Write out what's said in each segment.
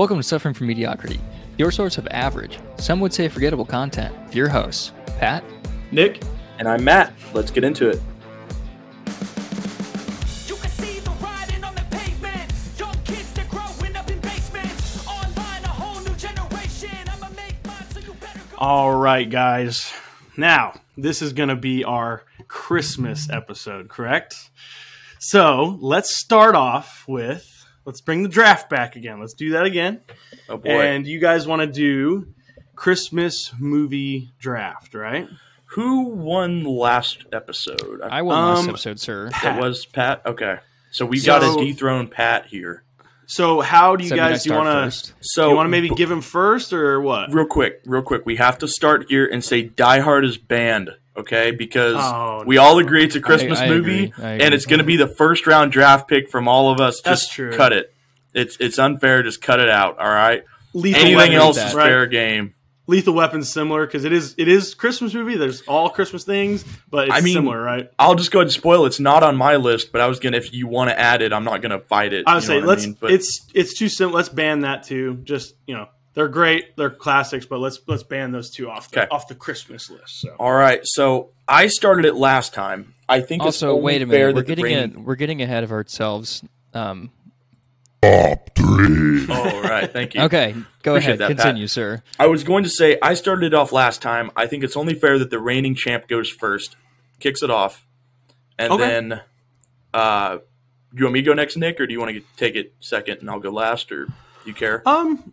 Welcome to Suffering from Mediocrity, your source of average, some would say forgettable content. Your hosts, Pat, Nick, And I'm Matt. Let's get into it. You can see the riding on the pavement. Young kids, they're growing up in basements. Online, a whole new generation. I'ma make mine, so you better go. All right, guys. Now, this is going to be our Christmas episode, correct? So, let's start off with let's bring the draft back again. Let's do that again. Oh boy. And you guys want to do Christmas movie draft, right? Who won last episode? I won last Um, episode, sir. It was Pat. Okay. So we So- got to dethrone Pat here. So, how do you So guys do you want to? So you want to maybe give him first or what? real quick, real quick. We have to start here and say Die Hard is banned. Okay, because Oh, we all agree it's a Christmas I movie, agree. I and it's going to be the first round draft pick from all of us. That's Just true. cut it. It's it's unfair. Just cut it out. All right. Lethal Anything Weapon, else that. is right? fair game. Lethal Weapon's similar because it is it is Christmas movie. There's all Christmas things, but it's I mean, similar, right? I'll just go ahead and spoil. it. It's not on my list, but I was gonna. If you want to add it, I'm not gonna fight it. I would say let's. I mean? But it's it's too simple. Let's ban that too. Just you know, they're great. They're classics, but let's let's ban those two off the Okay. off the Christmas list. So All right, so I started it last time. I think Also, only wait a minute. We're getting reigning- a, we're getting ahead of ourselves. Um, Oh, right. Thank you. okay, go Appreciate ahead. that, Pat. Continue, sir. I was going to say I started it off last time. I think it's only fair that the reigning champ goes first, kicks it off, and Okay. then, uh, you want me to go next, Nick, or do you want to take it second and I'll go last, or do you care? um,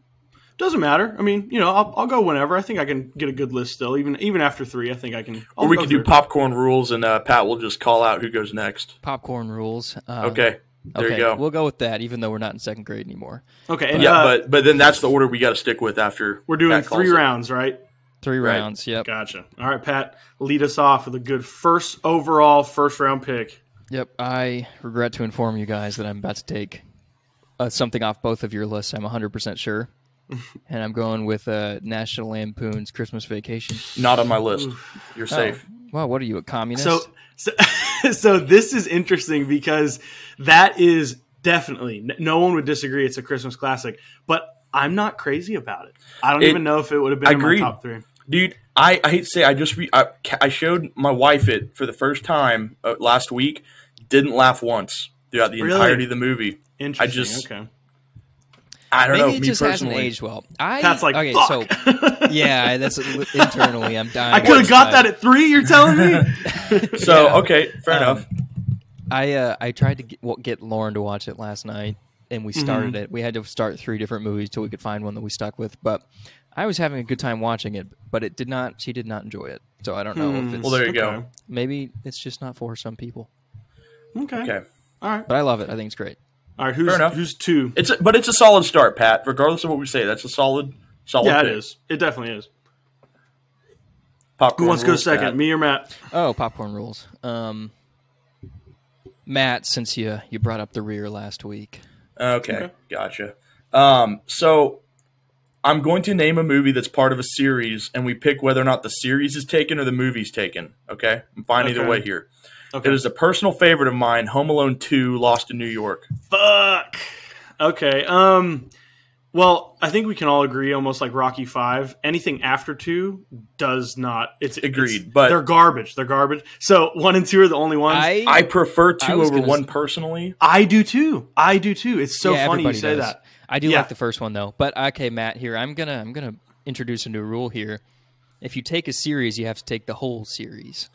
doesn't matter. I mean, you know, I'll, I'll go whenever. I think I can get a good list still. Even even after three, I think I can. I'll or we go could do popcorn rules, and uh, Pat will just call out who goes next. Popcorn rules. Uh, Okay, there okay, you go. We'll go with that, even though we're not in second grade anymore. Okay, and yeah, uh, but but then that's the order we got to stick with after we're doing Pat calls three it. rounds, right? Three Right. rounds. Yep. Gotcha. All right, Pat, lead us off with a good first overall first round pick. Yep. I regret to inform you guys that I'm about to take uh, something off both of your lists. I'm 100% sure. And I'm going with uh, National Lampoon's Christmas Vacation. Not on my list. You're safe. Wow, what are you, a communist? So, so, so this is interesting because that is definitely no one would disagree. It's a Christmas classic, but I'm not crazy about it. I don't It- even know if it would have been in Agreed. my top three. Dude, I, I hate to say I just re- I, I showed my wife it for the first time uh, last week. Didn't laugh once throughout the Really? entirety of the movie. Interesting. just- okay. I don't Maybe know. it me just hasn't personally, aged well. I, Pat's like, okay, fuck. so yeah, that's internally. I'm dying. I could have got that at three. You're telling me? So Yeah. okay, fair Um, enough. I uh, I tried to get, well, get Lauren to watch it last night, and we started Mm-hmm. it. We had to start three different movies till we could find one that we stuck with. But I was having a good time watching it, but it did not. She did not enjoy it. So I don't know Hmm. if it's Well, there you okay. go. maybe it's just not for some people. Okay. Okay, All right. But I love it. I think it's great. All right. Who's Fair enough. who's two? it's a, but it's a solid start, Pat. Regardless of what we say, that's a solid solid. Yeah, it pick. is. It definitely is. Popcorn Who wants to go rules, second? Pat. Me or Matt? Oh, popcorn rules. Um, Matt, since you you brought up the rear last week, Okay, Okay. gotcha. Um, so I'm going to name a movie that's part of a series, and we pick whether or not the series is taken or the movie's taken. Okay, I'm fine either Okay. way here. Okay. It is a personal favorite of mine, Home Alone 2, Lost in New York. Fuck. Okay. Um. Well, I think we can all agree, almost like Rocky Five. Anything after two does not. It's Agreed, it's- but- they're garbage. They're garbage. So one and two are the only ones. I, I prefer two was over gonna one s- personally. I do too. I do too. It's so yeah, funny you say does. that. I do Yeah. like the first one though. But okay, Matt, here I'm gonna I'm gonna introduce a new rule here. If you take a series, you have to take the whole series.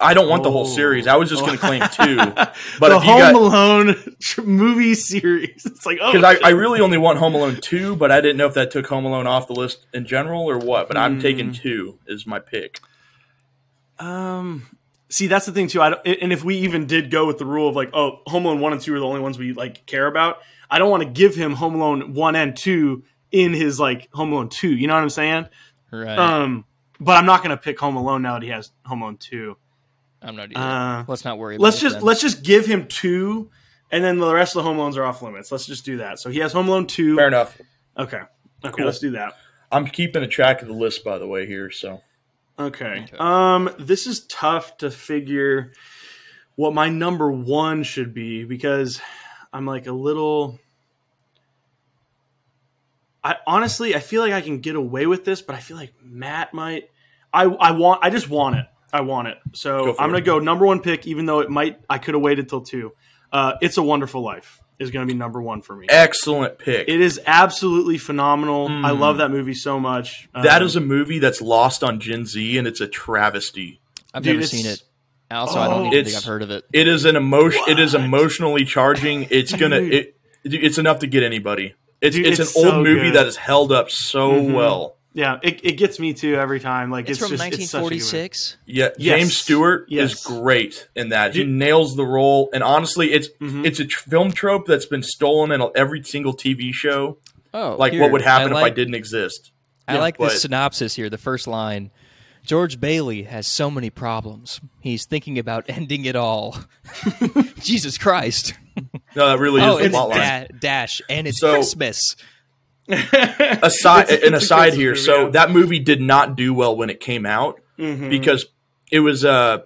I don't want the whole Oh. series. I was just going to claim two. But the if you Home got, Alone movie series. It's like oh, because I. I really only want Home Alone 2, but I didn't know if that took Home Alone off the list in general or what. But I'm taking Mm. two is my pick. Um, see, that's the thing too. I don't, and if we even did go with the rule of like, oh, Home Alone one and two are the only ones we like care about, I don't want to give him Home Alone one and two in his like Home Alone two. You know what I'm saying? Right. Um, but I'm not going to pick Home Alone now that he has Home Alone two. I'm not either. uh, let's not worry. About Let's it just then. let's just give him two, and then the rest of the Home Alones are off limits. Let's just do that. So he has Home Alone two. Fair enough. Okay. Okay, Cool. let's do that. I'm keeping a track of the list, by the way, here. So Okay. Okay. Um, this is tough to figure what my number one should be because I'm like a little. I honestly I feel like I can get away with this, but I feel like Matt might. I I want I just want it. I want it. So Go I'm gonna go number one pick, even though it might I could have waited till two. Uh, it's a Wonderful Life is gonna be number one for me. Excellent pick. It is absolutely phenomenal. I love that movie so much. that Um, is a movie that's lost on Gen Z, and it's a travesty. I've Dude, never seen it. Also, I don't Oh. even think It's- I've heard of it. It is an emotion. It is emotionally charging. It's gonna. It, it's enough to get anybody. It's Dude, it's, it's an old movie good. that is held up so Mhm. well. Yeah. It, it gets me too every time. Like It's, it's, from just it's such a good movie. 1946. Yeah, Yes. James Stewart Yes. is great in that. He nails the role, and honestly, it's Mhm. it's a tr- film trope that's been stolen in every single TV show. Oh, Like here, what would happen I if I didn't exist. I Yeah, like but- this synopsis here. The first line: George Bailey has so many problems. He's thinking about ending it all. Jesus Christ! No, that really oh, is the it's plot line. da- dash, and it's So- Christmas. Aside It's- an it's aside here movie, so yeah. that movie did not do well when it came out Mhm. because it was uh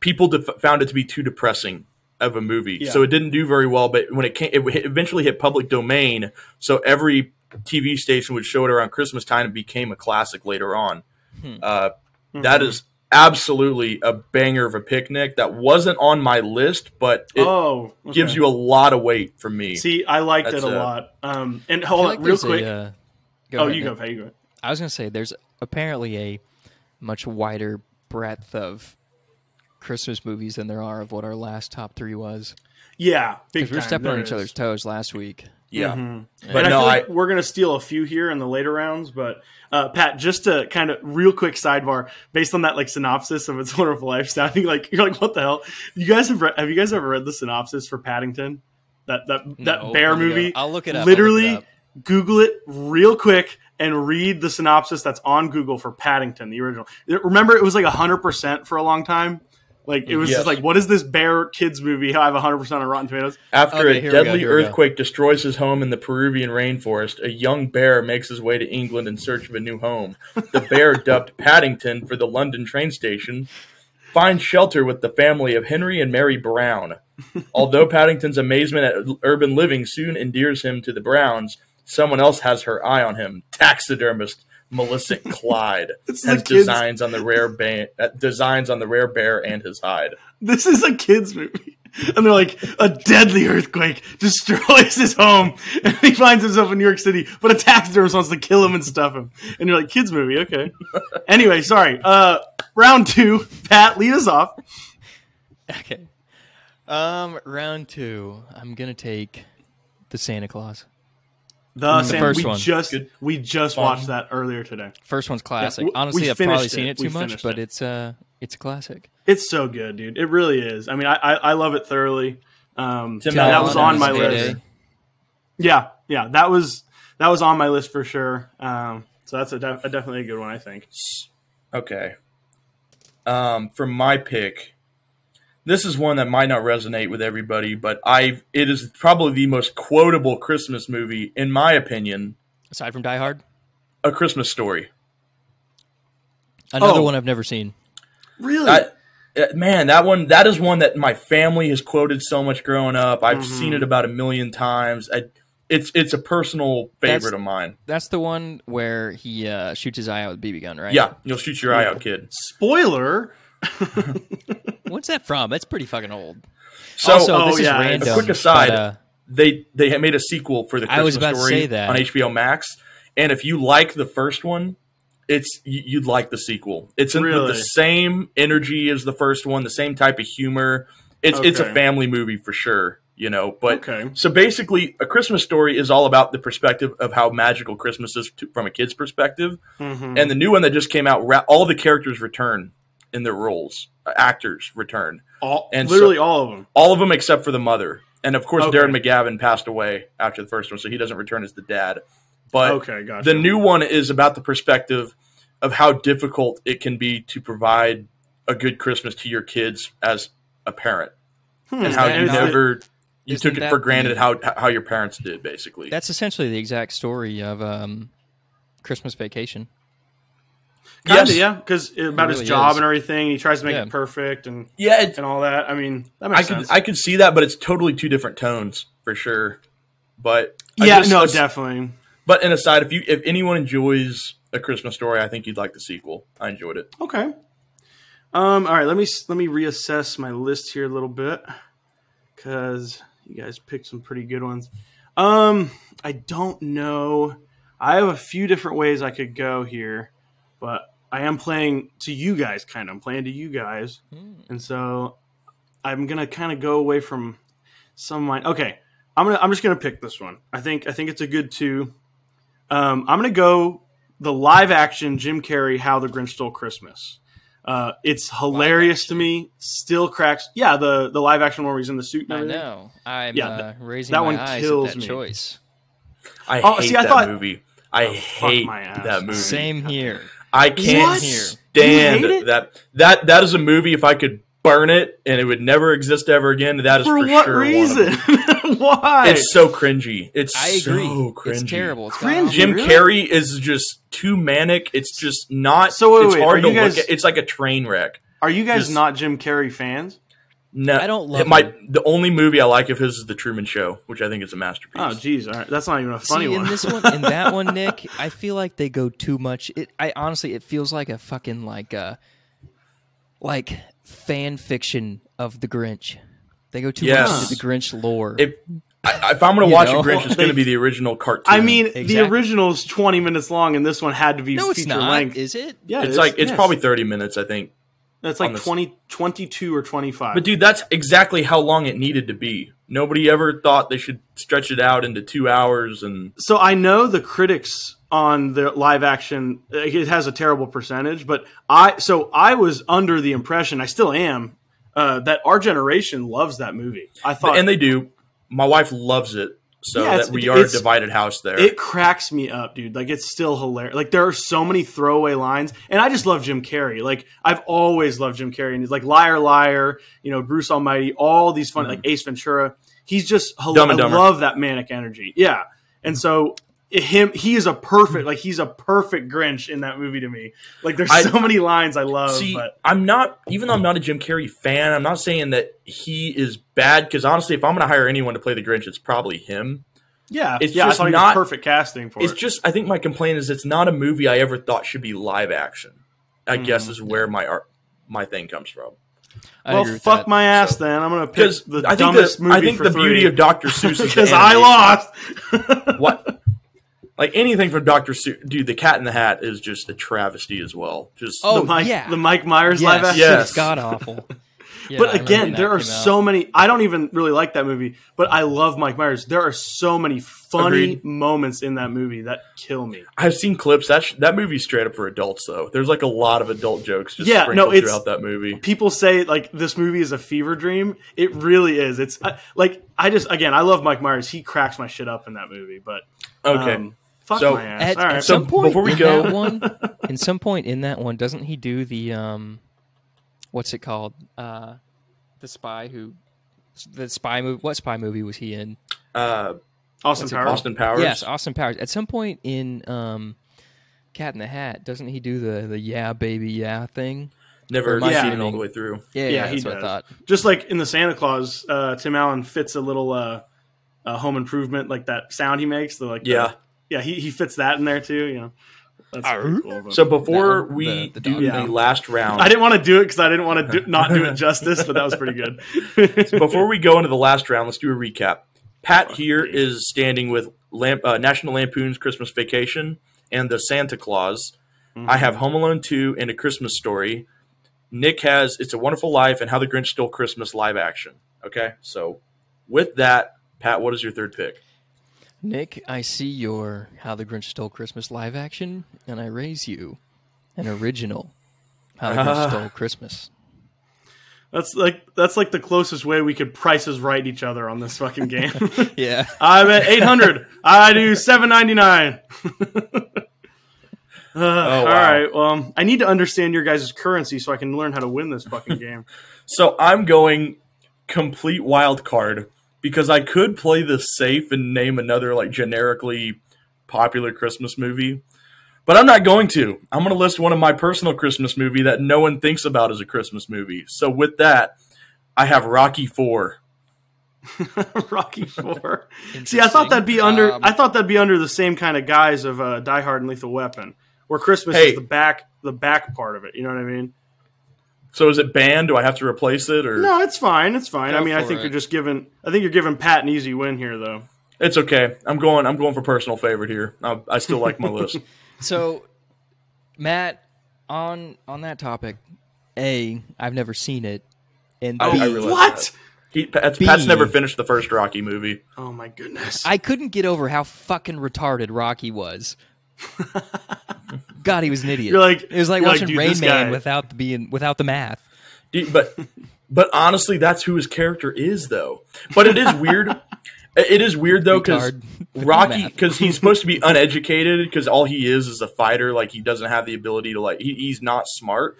people def- found it to be too depressing of a movie Yeah. so it didn't do very well but when it came it eventually hit public domain so every tv station would show it around christmas time and became a classic later on Hmm. uh, that is absolutely a banger of a picnic that wasn't on my list but it oh, okay. gives you a lot of weight from me See, I liked That's it a a- lot. Um, and hold feel on, like real there's a, quick. uh, go oh, ahead, you go, Pat. You go. I was going to say there's apparently a much wider breadth of Christmas movies than there are of what our last top three was. Yeah, Because we were stepping on each is. other's toes last week. Yeah Mhm. but and no I feel i we're gonna steal a few here in the later rounds, but uh, Pat, just to kind of real quick sidebar, based on that like synopsis of It's Wonderful Life, sounding like you're like, what the hell? You guys have read, have you guys ever read the synopsis for Paddington? That that that No, bear let go. movie. I'll look it up. Literally, it up. Google it real quick and read the synopsis that's on Google for Paddington, the original. Remember, it was like hundred percent for a long time. Like it was Yes. just like, what is this bear kids movie? I have hundred percent on Rotten Tomatoes. After Okay, a here we go, deadly go. earthquake destroys his home in the Peruvian rainforest, a young bear makes his way to England in search of a new home. The bear, dubbed Paddington for the London train station, finds shelter with the family of Henry and Mary Brown. Although Paddington's amazement at urban living soon endears him to the Browns, someone else has her eye on him. Taxidermist Millicent Clyde has designs on the rare ba- uh, designs on the rare bear and his hide. this is a kids movie and they're like a deadly earthquake destroys his home and he finds himself in new york city but a taxidermist wants to kill him and stuff him and you're like kids movie okay anyway sorry uh round two pat lead us off Okay. Um, round two. I'm gonna take the Santa Claus. The, The Sam, first we one. just Good. we just Fun. watched that earlier today First one's classic. w- we Honestly, I've probably finished seen it. it We too much, but it. it's uh, it's a classic. it's so good dude it really is i mean i i, I love it thoroughly um Tim that Allen was on my heyday. list yeah yeah that was that was on my list for sure um so that's a, def- a definitely a good one i think Okay. Um, for my pick, this is one that might not resonate with everybody, but I it is probably the most quotable Christmas movie, in my opinion. Aside from Die Hard, A Christmas Story. another Oh. one I've never seen. really I, uh, man, that one that is one that my family has quoted so much growing up. I've Mhm. seen it about a million times. I, it's it's a personal favorite That's- of mine. That's the one where he uh, shoots his eye out with BB gun, right? Yeah, you'll shoot your eye out, kid. spoiler What's that from? That's pretty fucking old. So also, oh, this yeah, is a quick aside, but, uh, they they had made a sequel for the Christmas I was about to story say that. on HBO Max, and if you like the first one, it's you- you'd like the sequel. It's in, with Really? the same energy as the first one, the same type of humor. It's it's a family movie for sure, you know. But Okay. so basically, a Christmas story is all about the perspective of how magical Christmas is to, from a kid's perspective. Mhm. And the new one that just came out, all the characters return in their roles. Uh, actors return all, and literally so- all of them. all of them except for the mother. And of course, Okay. Darren McGavin passed away after the first one, so he doesn't return as the dad. But Okay, gotcha. the new one is about the perspective of how difficult it can be to provide a good Christmas to your kids as a parent, Hmm. and how that you not- never you isn't took it for granted the- how how your parents did, basically. that's essentially the exact story of um, Christmas Vacation. Kinda, Yes. yeah, because about his job is. and everything, he tries to make Yeah. it perfect and yeah, it, and all that. I mean, that I makes could. I could see that, but it's totally two different tones for sure. But yeah, just- no, as- definitely. But an aside, if you if anyone enjoys a Christmas story, I think you'd like the sequel. I enjoyed it. Okay. Um. All right. Let me let me reassess my list here a little bit because you guys picked some pretty good ones. Um. I don't know. I have a few different ways I could go here, but I am playing to you guys. Kind of. I'm playing to you guys, and so I'm gonna kind of go away from some of mine. Okay. I'm gonna. I'm just gonna pick this one. I think. I think it's a good two. Um. I'm gonna go the live action Jim Carrey How the Grinch Stole Christmas. Uh, it's hilarious to me. Still cracks. Yeah, the the live action one where he's in the suit. And I know. I'm Yeah, uh, that- raising that my one eyes kills at that me. choice. I Oh, hate see, I that thought- movie. I Oh, hate my ass. that movie. Same here. I can't What? stand You hate it? that. That that is a movie. If I could burn it and it would never exist ever again, that is For, for, what sure. one of reason? them. Why? It's so cringy. It's I agree. so cringy. It's terrible. It's Cringe. got- Jim Really? Carrey is just too manic. It's just not. So wait, it's wait, hard to you guys- look at. It's like a train wreck. Are you guys just- not Jim Carrey fans? No, I don't love it. My the only movie I like of his is The Truman Show, which I think is a masterpiece. Oh, geez. All right. That's not even a funny See, one. in this one, in that one, Nick, I feel like they go too much. It, I honestly, it feels like a fucking like uh like fan fiction of the Grinch. They go too Yes. much into the Grinch lore. If I, if I'm going to watch know? a Grinch, it's going to be the original cartoon. I mean, the original is 20 minutes long, and this one had to be no, it's feature not. length. Is it? yeah, it it's is. like it's Yes. probably 30 minutes, I think. That's like this- 20, 22 or 25. But dude, that's exactly how long it needed to be. Nobody ever thought they should stretch it out into two hours, and So I know the critics on the live action it has a terrible percentage, but I so I was under the impression I still am uh, that our generation loves that movie. I thought and they do. My wife loves it, so Yeah, that we are a divided house there. it cracks me up, dude. Like it's still hilarious. Like there are so many throwaway lines, and I just love Jim Carrey. Like I've always loved Jim Carrey, and he's like Liar, Liar, you know, Bruce Almighty, all these fun like Ace Ventura. He's just Mm-hmm. Dumb I love that manic energy. Yeah, and so him, he is a perfect like he's a perfect Grinch in that movie to me. Like there's I- so many lines I love, See, but I'm not even though I'm not a Jim Carrey fan. I'm not saying that he is bad because honestly, if I'm going to hire anyone to play the Grinch, it's probably him. yeah, It's yeah, just thought he not- was perfect casting for It's it. just I think my complaint is it's not a movie I ever thought should be live action. I Hmm. guess is where my art my thing comes from. I well, fuck that. my ass So- then. I'm gonna pick the I think dumbest the, movie I think for the three. beauty of Dr. Seuss is because I lost. what like anything from Dr. Seuss, dude. The Cat in the Hat is just a travesty as well. Just Oh, the Mike, yeah. the Mike Myers Yes, live action. Yes. it's god awful. Yeah, But again, there are came out. so many. I don't even really like that movie, but I love Mike Myers. There are so many funny Agreed. moments in that movie that kill me. I've seen clips. That sh- that movie's straight up for adults though. There's like a lot of adult jokes just Yeah, sprinkled no, it's- throughout that movie. People say like this movie is a fever dream. It really is. It's I, like I just again I love Mike Myers. He cracks my shit up in that movie. But Okay. um, fuck So- my ass. At, All right, at so some point before we in go- that one, in some point in that one, doesn't he do the um, what's it called? Uh, the spy who, the spy movie. What spy movie was he in? uh, Austin Powers. Austin Powers. Yes, Austin Powers. At some point in um, Cat in the Hat, doesn't he do the the yeah baby yeah thing? Never Or am I seen it all the way through. Yeah, Yeah, he that's what does. I thought. Just like in the Santa Claus, uh, Tim Allen fits a little uh, uh, home improvement, like that sound he makes. The like, the- Yeah. yeah, he, he fits that in there too. You know, that's pretty cool. So before one, we the- the do dog. the last round, I didn't want to do it because I didn't want to do, not do it justice, but that was pretty good. before we go into the last round, let's do a recap. Pat here is standing with Lamp, uh, National Lampoon's Christmas Vacation and the Santa Claus. Mm-hmm. I have Home Alone 2 and A Christmas Story. Nick has It's a Wonderful Life and How the Grinch Stole Christmas live action. Okay, so with that, Pat, what is your third pick? Nick, I see your How the Grinch Stole Christmas live action, and I raise you an original How the Grinch ah. Stole Christmas. that's like that's like the closest way we could prices right each other on this fucking game. Yeah. I'm at eight hundred. I do seven ninety nine. Uh, oh, All right. Well, um, I need to understand your guys' currency so I can learn how to win this fucking game. So I'm going complete wild card because I could play this safe and name another like generically popular Christmas movie, but I'm not going to. I'm going to list one of my personal Christmas movie that no one thinks about as a Christmas movie. So with that, I have Rocky Four. Rocky Four. See, I thought that'd be under. Um, I thought that'd be under the same kind of guise of uh, Die Hard and Lethal Weapon, where Christmas Hey. is the back, the back part of it. You know what I mean? So is it banned? Do I have to replace it, or No, it's fine. It's fine. Go I mean, I think it. you're just giving. I think you're giving Pat an easy win here, though. it's okay? I'm going. I'm going for personal favorite here. I, I still like my list. So, Matt, on on that topic, a I've never seen it, and I- B, I realize What? He, Pat's, B. Pat's never finished the first Rocky movie. Oh my goodness! I couldn't get over how fucking retarded Rocky was. God, he was an idiot. You're like- it was like like, watching dude, Rain Man guy- without the being without the math. Dude, But but honestly, that's who his character is, though. But it is weird. It is weird though because Rocky because he's supposed to be uneducated because all he is is a fighter. Like he doesn't have the ability to like he, he's not smart.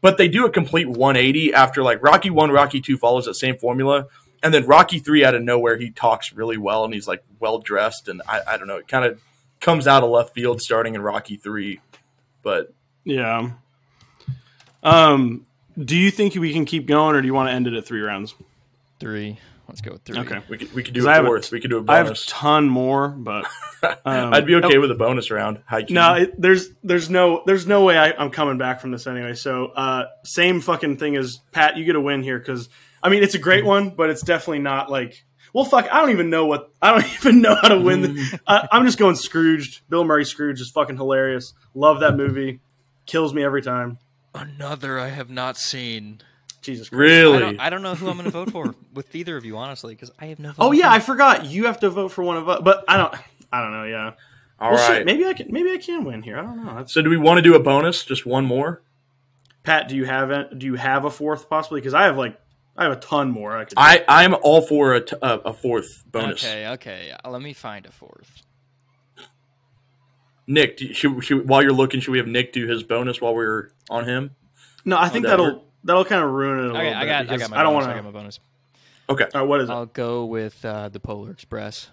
But they do a complete 180 after like Rocky one, Rocky two follows that same formula, and then Rocky three out of nowhere he talks really well and he's like well dressed and I, I don't know it kind of comes out of left field starting in Rocky three, but yeah. Um, do you think we can keep going, or do you want to end it at three rounds? Three. Let's go with three. Okay. we could we could do 'Cause I a have a- fourth. we could do a I have a ton more, but um, I'd be okay with a bonus round. High. No, it, there's there's no there's no way I, I'm coming back from this anyway. So uh, same fucking thing as Pat. You get a win here because I mean it's a great one, but it's definitely not like well fuck. I don't even know what I don't even know how to win. The, I, I'm just going Scrooged. Bill Murray Scrooge is fucking hilarious. Love that movie. Kills me every time. Another I have not seen. Jesus Christ. I really. don't, I don't know who I'm going to vote for with either of you, honestly, because I have no. Oh yeah. I forgot. You have to vote for one of us, but I don't. I don't know. Yeah. All well, right. shit, maybe I can. Maybe I can win here. I don't know. That's, So do we want to do a bonus? Just one more? Pat, do you have it? Do you have a fourth possibly? Because I have like I have a ton more. I could. I I'm all for a, t- a, a fourth bonus. Okay, okay. uh, Let me find a fourth. Nick, do you- should, should, while you're looking, should we have Nick do his bonus while we're on him? No, I think that that'll work? that'll kind of ruin it a Okay, little I bit. got. I got my. I don't bonus, want I got to. my bonus. Okay. All right, what is it? I'll go with uh, the Polar Express.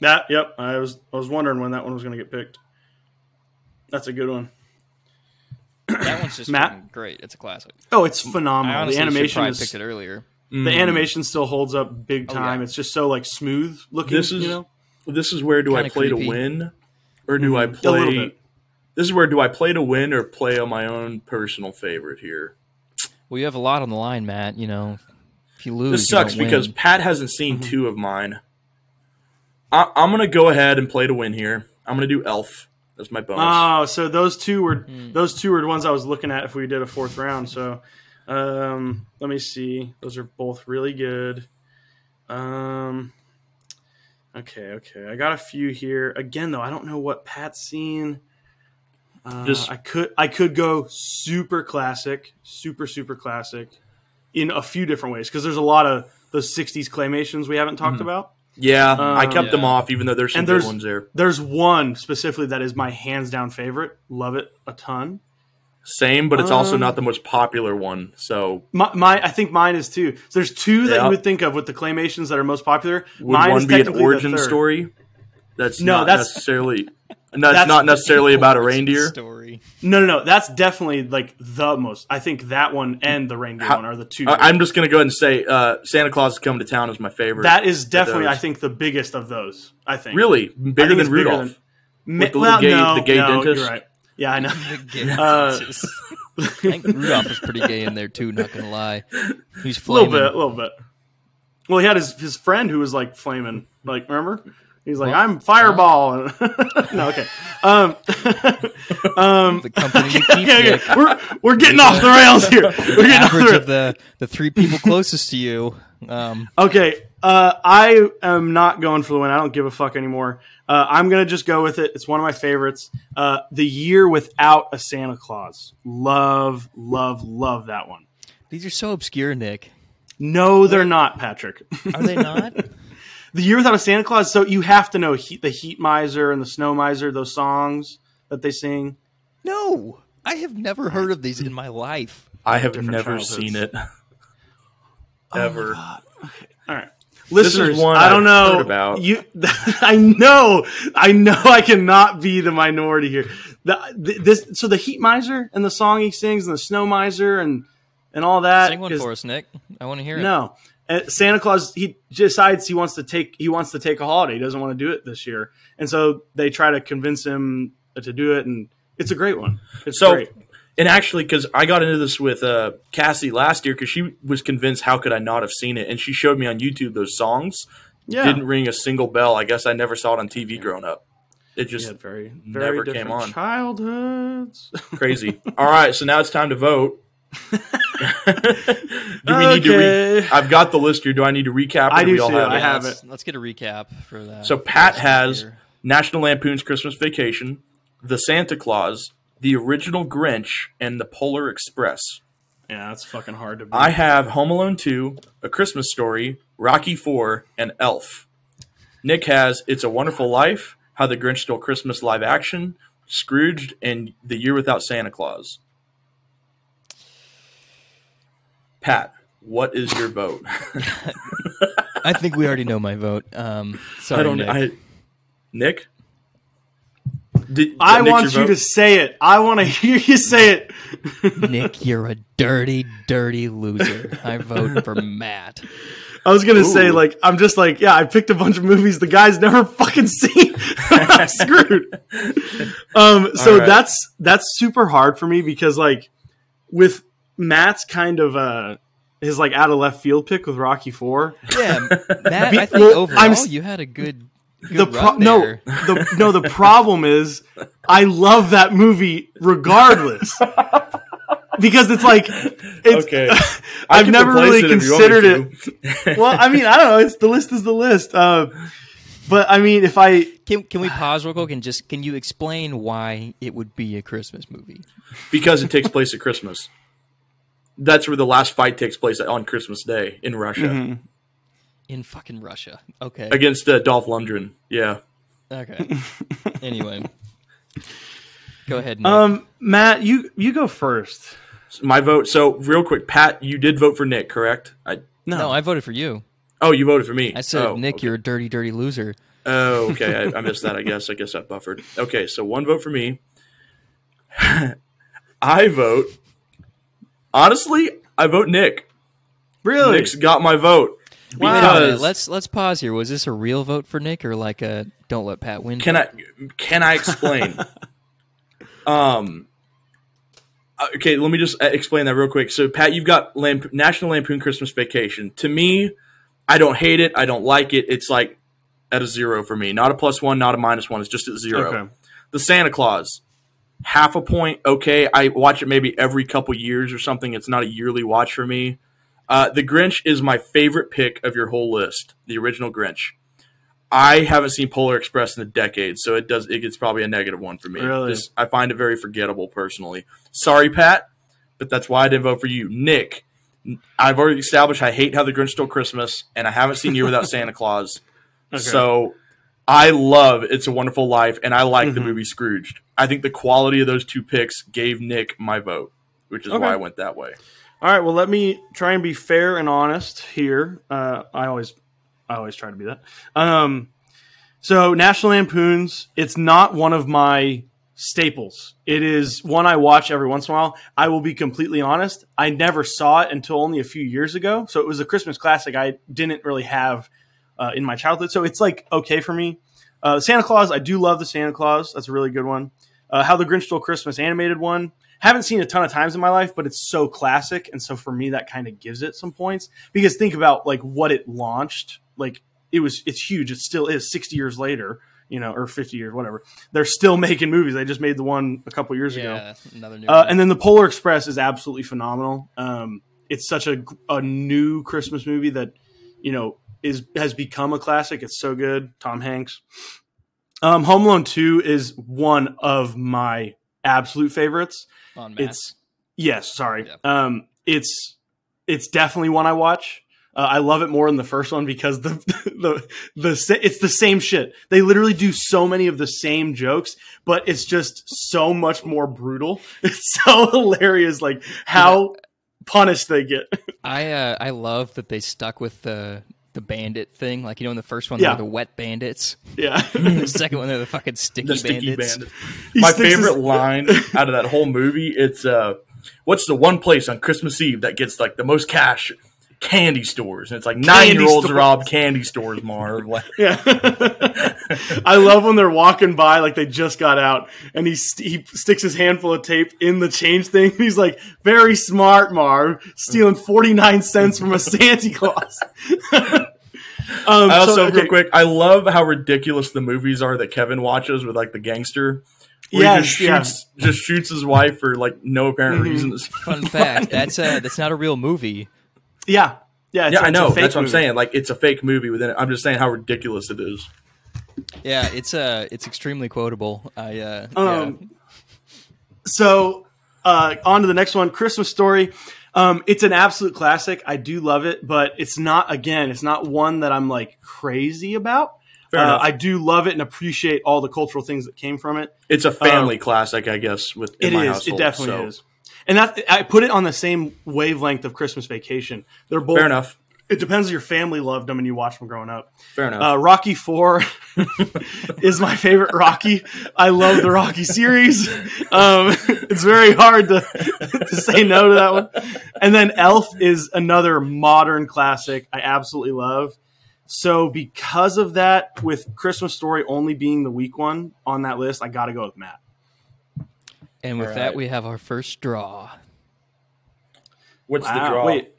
that yep. I was I was wondering when that one was going to get picked. That's a good one. That one's just Matt? great. It's a classic. Oh, it's phenomenal. honestly The animation should probably is picked it earlier. the animation still holds up big Oh, time. yeah. It's just so like smooth looking. This is you know. this is where do I Kinda play creepy. to win, or do I Mhm. A play? This is where do I play to win or play on my own personal favorite here? Well, you have a lot on the line, Matt. You know, if you lose, This you sucks don't because win. Pat hasn't seen Mm-hmm. two of mine. I, I'm gonna go ahead and play to win here. I'm gonna do Elf as my bonus. Oh, so those two were Hmm. those two were the ones I was looking at if we did a fourth round. So um, let me see. Those are both really good. Um, okay, okay. I got a few here. Again, though, I don't know what Pat's seen. Uh, Just- I could I could go super classic, super super classic, in a few different ways because there's a lot of those '60s claymations we haven't talked about. Yeah, I um, kept them off, even though there's some And good there's- ones there. There's one specifically that is my hands down favorite. Love it a ton. Same, but it's also Um, not the most popular one. So My, my, I think mine is too. So there's two that Yeah. you would think of with the claymations that are most popular. would mine one is be an the origin story? That's No, not that's- necessarily. That's, That's- not necessarily about a reindeer. story. No, no, no. That's definitely like the most. I think that one and the reindeer How- one are the two. I, I'm just gonna go ahead and say uh, Santa Claus is coming to town is my favorite. that is definitely. I think, the biggest of those. I think really bigger think than it's bigger Rudolph. than- Ma- the well, gay- no, the gay no, dentist? You're right. Yeah, I know. The gay Uh, dentist. I think Rudolph was pretty gay in there too. Not gonna lie, he's A little flaming. bit, a little bit. Well, he had his his friend who was like flaming. Like, remember? He's like, Well, I'm Fireball. no, okay. Um, um, The company okay, keep, okay, okay. We're we're getting off the rails here. We're getting off the Average of the the three people closest to you. Um, Okay, uh, I am not going for the win. I don't give a fuck anymore. Uh, I'm gonna just go with it. It's one of my favorites. Uh, the year without a Santa Claus. Love, love, love that one. these are so obscure, Nick. No, they're not, Patrick. Are they not? The year without a Santa Claus. So you have to know heat, the Heat Miser and the Snow Miser. Those songs that they sing. no, I have never heard of these in my life. I have never childhoods. seen it Oh ever. God. Okay. All right. This is Listeners, one I don't I've know. heard about. You, I know, I know, I cannot be the minority here. The, this, so the Heat Miser and the song he sings, and the Snow Miser, and and all that. Sing one is- for us, Nick. I want to hear it. No, And Santa Claus he decides he wants to take he wants to take a holiday. He doesn't want to do it this year, and so they try to convince him to do it, and it's a great one. It's So, great. and actually, because I got into this with uh, Cassie last year, because she was convinced how could I not have seen it, and she showed me on YouTube those songs. Yeah, Didn't ring a single bell. I guess I never saw it on TV growing up. It just had very never came on. childhoods. crazy. All right, so now it's time to vote. do we need to? Re- Okay. I've got the list here. Do I need to recap? or I do we all too. have I it? have let's, it. Let's get a recap for that. So Pat has hear. National Lampoon's Christmas Vacation, The Santa Claus, The Original Grinch, and The Polar Express. yeah, that's fucking hard to. Beat. I have Home Alone 2, A Christmas Story, Rocky 4, and Elf. Nick has It's a Wonderful Life, How the Grinch Stole Christmas live action, Scrooged, and The Year Without Santa Claus. Pat, what is your vote? I think we already know my vote. Um, sorry, I don't. Nick. I, Nick. Did, I Nick's want you vote? to say it. I want to hear you say it. Nick, you're a dirty, dirty loser. I vote for Matt. I was gonna say like I'm just like yeah I picked a bunch of movies the guy's never fucking seen. I'm screwed. Um, so All right. that's that's super hard for me because like with Matt's kind of uh his like out of left field pick with Rocky Four. Yeah, Matt. Be- I think well, overall I'm s- you had a good, good The pro- no the no the problem is I love that movie regardless. Because it's like it's Okay. I've never really it if you want me considered it. well, I mean, I don't know. It's the list is the list. Uh, but I mean, if I Can can we pause real quick and just can you explain why it would be a Christmas movie? because it takes place at Christmas. That's where the last fight takes place on Christmas Day in Russia Mm-hmm. in fucking Russia. Okay. against uh, Dolph Lundgren. Yeah. Okay. anyway, go ahead. Nick. um Matt, you you go first. My vote. So real quick, Pat, you did vote for Nick, correct? I, no, I voted for you. oh, you voted for me. I said, oh, Nick, okay. you're a dirty, dirty loser. Oh, okay. I, I missed that. I guess. I guess I buffered. Okay, so one vote for me. I vote. Honestly, I vote Nick. Really? Nick's got my vote. Wow. Wait a minute, Because let's let's pause here. Was this a real vote for Nick or like a don't let Pat win? can I can I explain? um. uh, Okay, let me just uh, explain that real quick. So, Pat, you've got Lamp- National Lampoon Christmas Vacation. To me, I don't hate it. I don't like it. It's like at a zero for me. Not a plus one, not a minus one. It's just at zero. Okay. The Santa Claus, half a point. Okay, I watch it maybe every couple years or something. It's not a yearly watch for me. Uh, the Grinch is my favorite pick of your whole list. The original Grinch. I haven't seen Polar Express in a decade, so it does. It gets probably a negative one for me. Really? Just- I find it very forgettable personally. Sorry, Pat, but that's why I didn't vote for you, Nick. I've already established I hate how the Grinch stole Christmas, and I haven't seen Year Without Santa Claus. So I love It's a Wonderful Life, and I like Mm-hmm. the movie Scrooged. I think the quality of those two picks gave Nick my vote, which is Okay. why I went that way. All right. Well, let me try and be fair and honest here. Uh, I always, I always try to be that. Um, so National Lampoons, it's not one of my staples. It is one I watch every once in a while. I will be completely honest. I never saw it until only a few years ago. So it was a Christmas classic I didn't really have uh, in my childhood. So it's like okay for me. Uh, Santa Claus, I do love the Santa Claus. That's a really good one. Uh, How the Grinch Stole Christmas animated one. Haven't seen a ton of times in my life, but it's so classic, and so for me that kind of gives it some points. Because think about like what it launched. Like it was, it's huge. It still is. Sixty years later, you know, or fifty years, whatever. They're still making movies. They just made the one a couple years ago. yeah, another new. Uh, one. and then the Polar Express is absolutely phenomenal. Um, it's such a, a new Christmas movie that you know is has become a classic. It's so good. Tom Hanks. Um, Home Alone Two is one of my absolute favorites. on. It's yes, sorry. Yeah. Um, it's it's definitely one I watch. Uh, I love it more than the first one because the the the sa- it's the same shit. They literally do so many of the same jokes, but it's just so much more brutal. It's so hilarious, like how punished they get. I uh, I love that they stuck with the the bandit thing. Like you know, in the first one Yeah. they're the wet bandits. yeah, the second one they're the fucking sticky The sticky bandits. bandit. He My sticks his- favorite line out of that whole movie, it's uh, what's the one place on Christmas Eve that gets like the most cash? Candy stores, and it's like nine year olds stores. rob candy stores, Marv. Like, Yeah. I love when they're walking by like they just got out and he st- he sticks his handful of tape in the change thing. He's like, "Very smart, Marv, stealing 49 cents from a Santa Claus." um, I also, so, okay, real quick, I love how ridiculous the movies are that Kevin watches with like the gangster. Where Yes, he just shoots, just shoots his wife for like no apparent Mm-hmm. reasons. Fun fact: that's uh, that's not a real movie. Yeah. Yeah, it's, Yeah, I it's a know. fake That's what I'm saying. Like, it's a fake movie within it. I'm just saying how ridiculous it is. Yeah, it's uh, it's extremely quotable. I uh, Um, So, uh, on to the next one Christmas Story. Um, it's an absolute classic. I do love it, but it's not, again, it's not one that I'm like crazy about. Fair Uh. I do love it and appreciate all the cultural things that came from it. It's a family classic, I guess. With in It my is. household, it definitely so. is. And that I put it on the same wavelength of Christmas Vacation. They're both. Fair enough. It depends if your family loved them and you watched them growing up. Fair enough. Uh, Rocky Four is my favorite Rocky. I love the Rocky series. Um, it's very hard to, to say no to that one. And then Elf is another modern classic I absolutely love. So because of that, with Christmas Story only being the weak one on that list, I got to go with Matt. And with All that right. we have our first draw. What's the draw? Wait.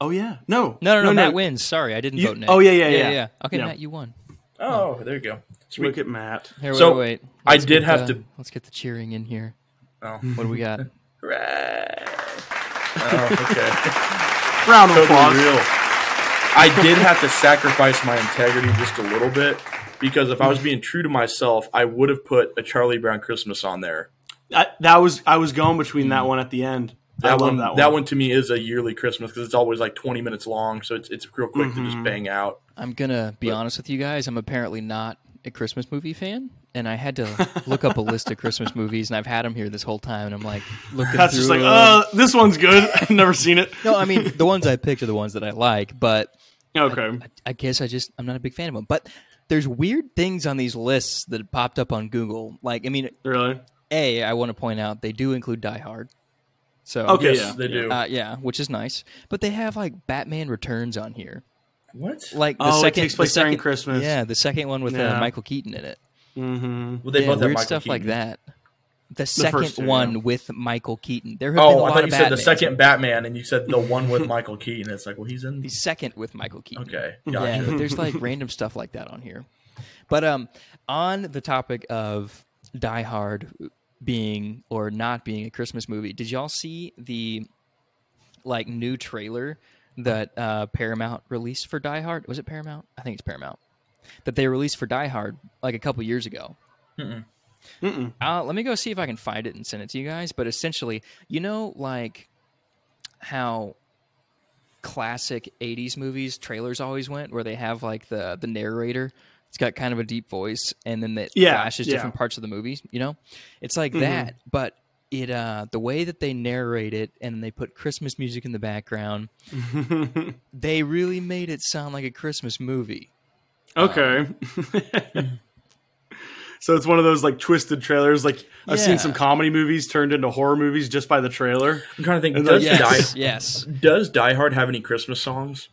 Oh yeah. No. No, no, no, Matt wins. Sorry, I didn't You- vote Nick. oh, yeah, yeah, yeah. yeah. Okay, Yeah. Matt, you won. Oh, oh. there you go. Sweet. Look at Matt. Here, wait, So, wait. I Let's did have the- to- Let's get the cheering in here. Oh. What do we got? Hooray. Oh, okay. Round of totally applause. real. I did have to sacrifice my integrity just a little bit because if I was being true to myself, I would have put a Charlie Brown Christmas on there. I, that was I was going between that one at the end. I That love one, that that one. one. to me is a yearly Christmas because it's always like twenty minutes long, so it's it's real quick to Mm-hmm. just bang out. I'm gonna be honest with you guys. I'm apparently not a Christmas movie fan, and I had to look up a list of Christmas movies, and I've had them here this whole time, and I'm like looking That's through just like, them. uh, this one's good. I've never seen it. no, I mean the ones I picked are the ones that I like, but Okay. I guess I just I'm not a big fan of them. But there's weird things on these lists that popped up on Google. Like, I mean, Really? A I want to point out they do include Die Hard. So Okay. Yeah, they do. uh, yeah, which is nice. But they have like Batman Returns on here. what? Like the Oh, it second, takes the place during second- Christmas. Yeah, the second one with uh, Michael Keaton in it. Mm-hmm. Well, they yeah, both have weird Michael stuff like that. The second first two, one yeah. with Michael Keaton. There have been a Oh, I lot thought you of said the second Batman, and you said the one with Michael Keaton. It's like, well, he's in. The second with Michael Keaton. Okay, Yeah, gotcha. but there's like random stuff like that on here. But um, on the topic of Die Hard being or not being a Christmas movie, did y'all see the like new trailer that uh, Paramount released for Die Hard? Was it Paramount? I think it's Paramount that they released for Die Hard like a couple years ago. Uh, let me go see if I can find it and send it to you guys. But essentially, you know, like how classic 80s movies trailers always went where they have like the the narrator it's got kind of a deep voice and then it Yeah, flashes yeah. different parts of the movie. you know it's like that but it uh the way that they narrate it and they put christmas music in the background they really made it sound like a christmas movie Okay. so it's one of those like twisted trailers. Like I've Yeah. seen some comedy movies turned into horror movies just by the trailer. I'm trying to think. And Does yes Die yes Does Die Hard have any Christmas songs?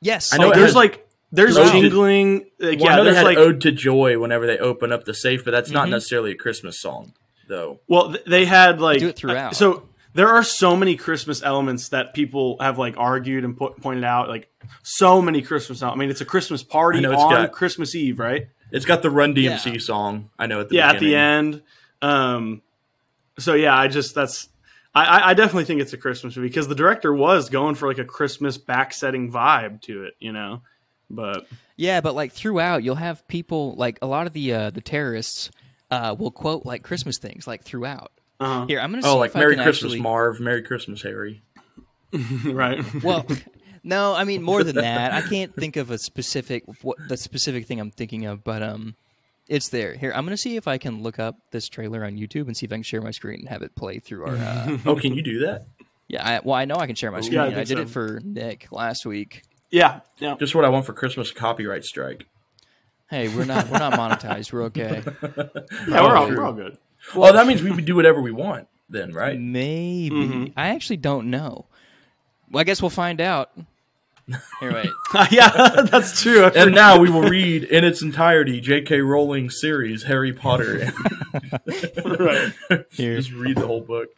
yes I know Oh, there's has- like there's Ode to- jingling. Like, Well, I yeah, know they there's had like "Ode to Joy" whenever they open up the safe, but that's not Mhm. necessarily a Christmas song, though. Well, they had like do it throughout. So there are so many Christmas elements that people have like argued and put, pointed out. Like so many Christmas. Elements. I mean, it's a Christmas party know, on got- Christmas Eve, right? It's got the Run DMC Yeah. song. I know at the yeah, at the end. Um, so yeah, I just that's. I, I- I definitely think it's a Christmas movie because the director was going for like a Christmas backsetting vibe to it, you know. But Yeah, but like throughout, you'll have people like a lot of the uh, the terrorists uh, will quote like Christmas things like throughout. uh Here, I'm gonna see Oh, like if Merry Christmas, actually... Marv. Merry Christmas, Harry. right. Well, no, I mean more than that. I can't think of a specific what the specific thing I'm thinking of, but um, it's there. Here, I'm gonna see if I can look up this trailer on YouTube and see if I can share my screen and have it play through our. Uh, Oh, can you do that? yeah, I, well, I know I can share my screen. I I, did so. it for Nick last week. Yeah, yeah. Just what I want for Christmas copyright strike. Hey, we're not we're not monetized. We're okay. Yeah, we're all, we're all good. oh, that means we would do whatever we want then, right? Maybe Mm-hmm. I actually don't know. Well, I guess we'll find out. Here, wait. yeah, that's true. And now we will read in its entirety J.K. Rowling series Harry Potter. right. Here. Just read the whole book.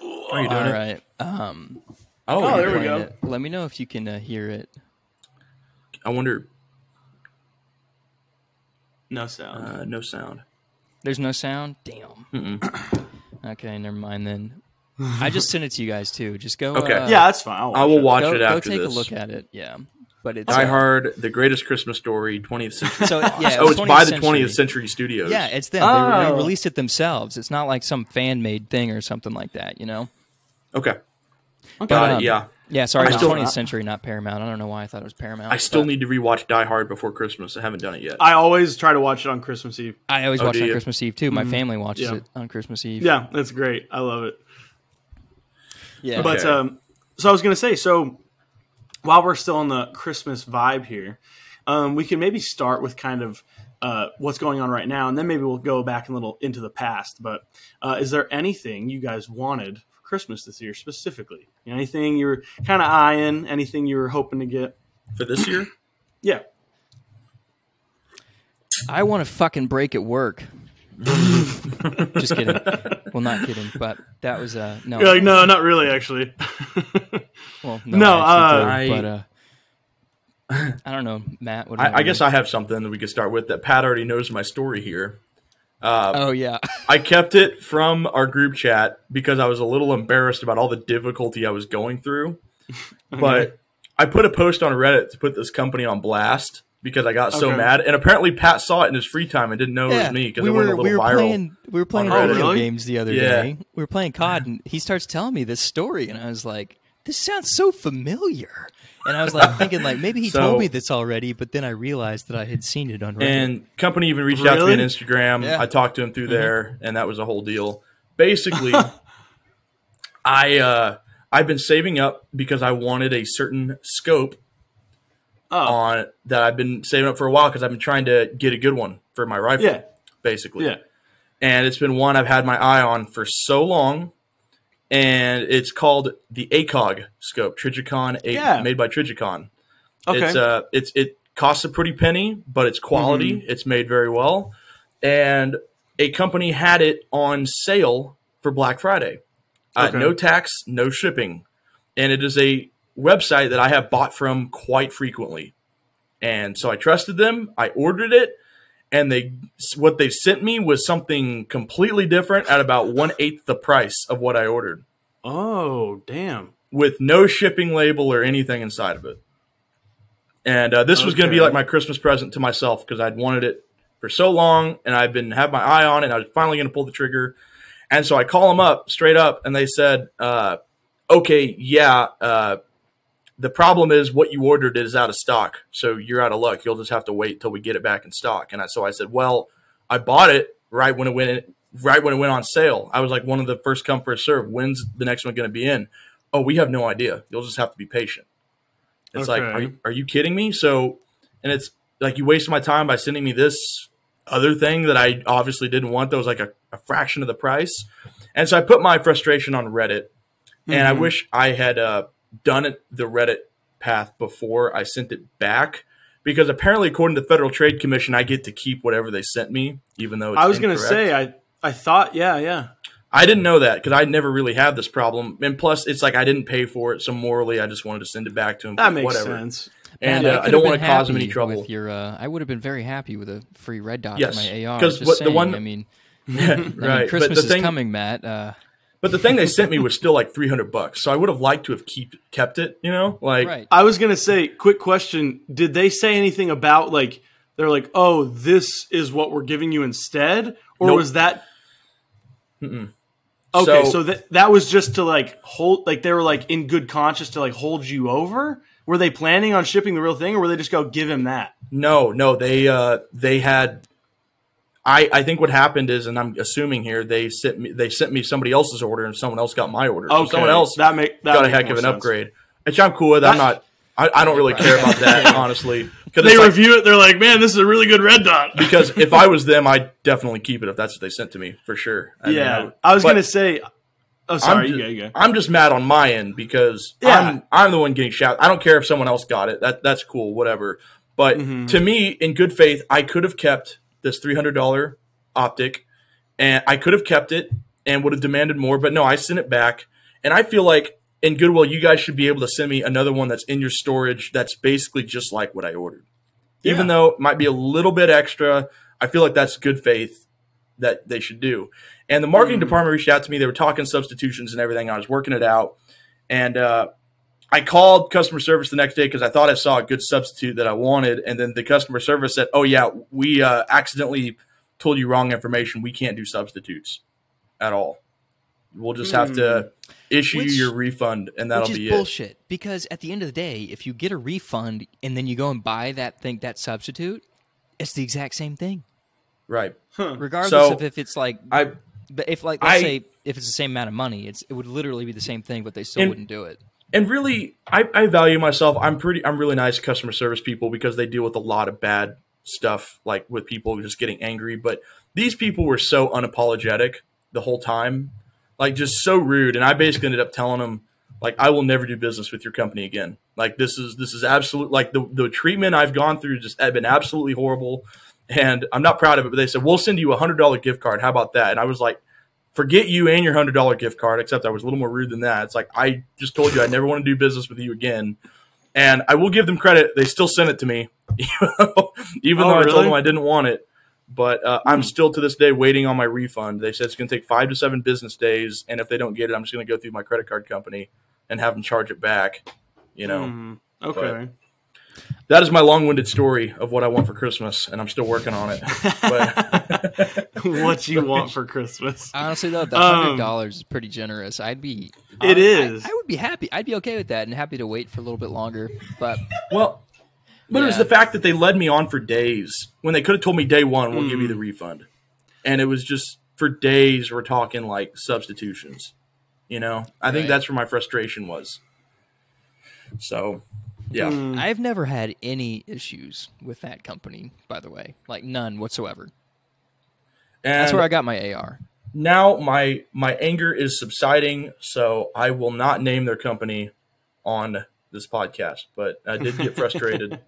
Are you doing All it? right. Um, Oh, Oh, there we go. it. Let me know if you can uh, hear it. it. I wonder. No sound. Uh, no sound. There's no sound. Damn. okay, never mind then. I just sent it to you guys too. Just go. Okay. uh, yeah, that's fine. I'll I will it. watch Go, it go after take this. a look at it. Yeah, but it's Die uh, Hard, the greatest Christmas story, 20th century. So yeah, oh, it's by the 20th 20th century. Century Studios. Yeah, it's them. They, re- they Oh. released it themselves. It's not like some fan made thing or something like that. You know. okay. Okay. Got um, it. Yeah. Yeah, sorry, I it's still- 20th century, not Paramount. I don't know why I thought it was Paramount. I still need to rewatch Die Hard before Christmas. I haven't done it yet. I always try to watch it on Christmas Eve. I always Oh, watch it on you? Christmas Eve too. My family watches Yeah. it on Christmas Eve. Yeah, that's great. I love it. yeah. But Okay. um, so I was gonna say, so while we're still on the Christmas vibe here, um, we can maybe start with kind of uh, what's going on right now, and then maybe we'll go back a little into the past. But uh, is there anything you guys wanted for Christmas this year specifically? Anything you were kind of eyeing? Anything you were hoping to get? For this year? Yeah. I want to fucking break at work. Just kidding. Well, not kidding, but that was uh no. You're like, no, not really, actually. well, no, No, I actually uh, did, but uh, I don't know, Matt. What I, I guess I have something that we could start with that Pat already knows my story here. Uh, Oh yeah, I kept it from our group chat because I was a little embarrassed about all the difficulty I was going through. But I put a post on Reddit to put this company on blast because I got so mad. And apparently Pat saw it in his free time and didn't know it was me because we it went a little we were viral. playing we were playing video Really? games the other Yeah. day. We were playing COD, and he starts telling me this story, and I was like, "This sounds so familiar." And I was like thinking, like maybe he So- told me this already, but then I realized that I had seen it on Reddit. And company even reached out to me on Instagram. Yeah. I talked to him through there, and that was a whole deal. Basically, I uh, I've been saving up because I wanted a certain scope Oh, on that I've been saving up for a while because I've been trying to get a good one for my rifle. yeah, basically. yeah. And it's been one I've had my eye on for so long. And it's called the ACOG scope, Trijicon, a- Yeah. made by Trijicon. Okay. It's uh, it's it costs a pretty penny, but it's quality. Mm-hmm. It's made very well, and a company had it on sale for Black Friday. Uh, Okay. no tax, no shipping, and it is a website that I have bought from quite frequently. And so I trusted them. I ordered it, and they what they sent me was something completely different at about one eighth the price of what I ordered, oh, damn. with no shipping label or anything inside of it. And uh, this was going to be like my Christmas present to myself because I'd wanted it for so long, and I've been have my eye on it. And I was finally going to pull the trigger, and so I call them up straight up, and they said, uh, "Okay, yeah." Uh, the problem is what you ordered is out of stock, so you're out of luck. You'll just have to wait till we get it back in stock. And I, so I said, "Well, I bought it right when it went in, right when it went on sale. I was like one of the first come first serve. When's the next one going to be in? Oh, we have no idea. You'll just have to be patient." It's like, are you, are you kidding me? So, and it's like you wasted my time by sending me this other thing that I obviously didn't want. That was like a, a fraction of the price. And so I put my frustration on Reddit, and I Mhm. wish I had uh, done it the Reddit path before I sent it back. Because apparently, according to the Federal Trade Commission, I get to keep whatever they sent me, even though it's I was going to say, I, I thought, yeah, yeah. I didn't know that because I never really had this problem, and plus, it's like I didn't pay for it, so morally, I just wanted to send it back to him. That makes whatever. sense. And Man, uh, I could've don't want to cause him any trouble. With your, uh, I would have been very happy with a free red dot Yes, for my AR. 'cause just what the one- I mean, right, I mean, but Christmas the thing, is coming, Matt. Uh, but the thing they sent me was still like three hundred bucks, so I would have liked to have keep kept it. You know, like right. I was going to say, quick question. Did they say anything about, like, they're like, oh, this is what we're giving you instead? Or Nope. was that. Mm-mm. Okay, so, So- that that was just to like hold, like they were like in good conscience to like hold you over. Were they planning on shipping the real thing, or were they just go give him that? No, no, they uh they had I I think what happened is and I'm assuming here they sent me they sent me somebody else's order and someone else got my order. So Okay, someone else that make that got a heck of an sense. upgrade. Which I'm cool with. I'm That- not I, I don't really care about that, honestly. Because They review it. They're like, man, this is a really good red dot. because if I was them, I'd definitely keep it if that's what they sent to me for sure. I mean, yeah, I would- I was gonna say, Oh, sorry, I'm you go, you go. I'm just mad on my end because Yeah. I'm I'm the one getting shot. I don't care if someone else got it. That that's cool, whatever. But Mhm. to me, in good faith, I could have kept this three hundred dollar optic, and I could have kept it and would have demanded more. But no, I sent it back, and I feel like in goodwill, you guys should be able to send me another one that's in your storage that's basically just like what I ordered. Even though it might be a little bit extra, I feel like that's good faith that they should do. And the marketing Mm. department reached out to me. They were talking substitutions and everything. I was working it out, and uh, I called customer service the next day because I thought I saw a good substitute that I wanted. And then the customer service said, "Oh yeah, we uh, accidentally told you wrong information. We can't do substitutes at all. We'll just have to issue Which- your refund, and that'll Which is be it." bullshit. Because at the end of the day, if you get a refund and then you go and buy that thing, that substitute, it's the exact same thing, Right. Huh. regardless So, of if it's like, I but if like let's I- say if it's the same amount of money, it's it would literally be the same thing, but they still And- wouldn't do it. And really I, I value myself. I'm pretty i'm really nice customer service people because they deal with a lot of bad stuff like with people just getting angry. But these people were so unapologetic the whole time like just so rude. And i basically ended up telling them like i will never do business with your company again. Like this is this is absolute like the, the treatment i've gone through just been absolutely horrible. And i'm not proud of it but they said we'll send you a hundred dollar gift card. How about that? And i was like forget you and your hundred dollar gift card. Except I was a little more rude than that. It's like I just told you I never want to do business with you again. And I will give them credit; they still sent it to me, even though, Oh, though I told them I didn't want it. But uh, I'm still to this day waiting on my refund. They said it's going to take five to seven business days, and if they don't get it, I'm just going to go through my credit card company and have them charge it back. You know, Hmm, okay. That is my long-winded story of what I want for Christmas, and I'm still working on it. But what you want for Christmas? Honestly, though, the Um, hundred dollars is pretty generous. I'd be. It I- is. I, I would be happy. I'd be okay with that, and happy to wait for a little bit longer. But Well, but it was the fact that they led me on for days when they could have told me day one, we'll give Hmm. you the refund. And it was just for days, we're talking like substitutions. You know, I think that's where my frustration was. So, yeah. Hmm. I've never had any issues with that company. By the way, like none whatsoever. And That's where I got my AR. now my my anger is subsiding, so I will not name their company on this podcast. But I did get frustrated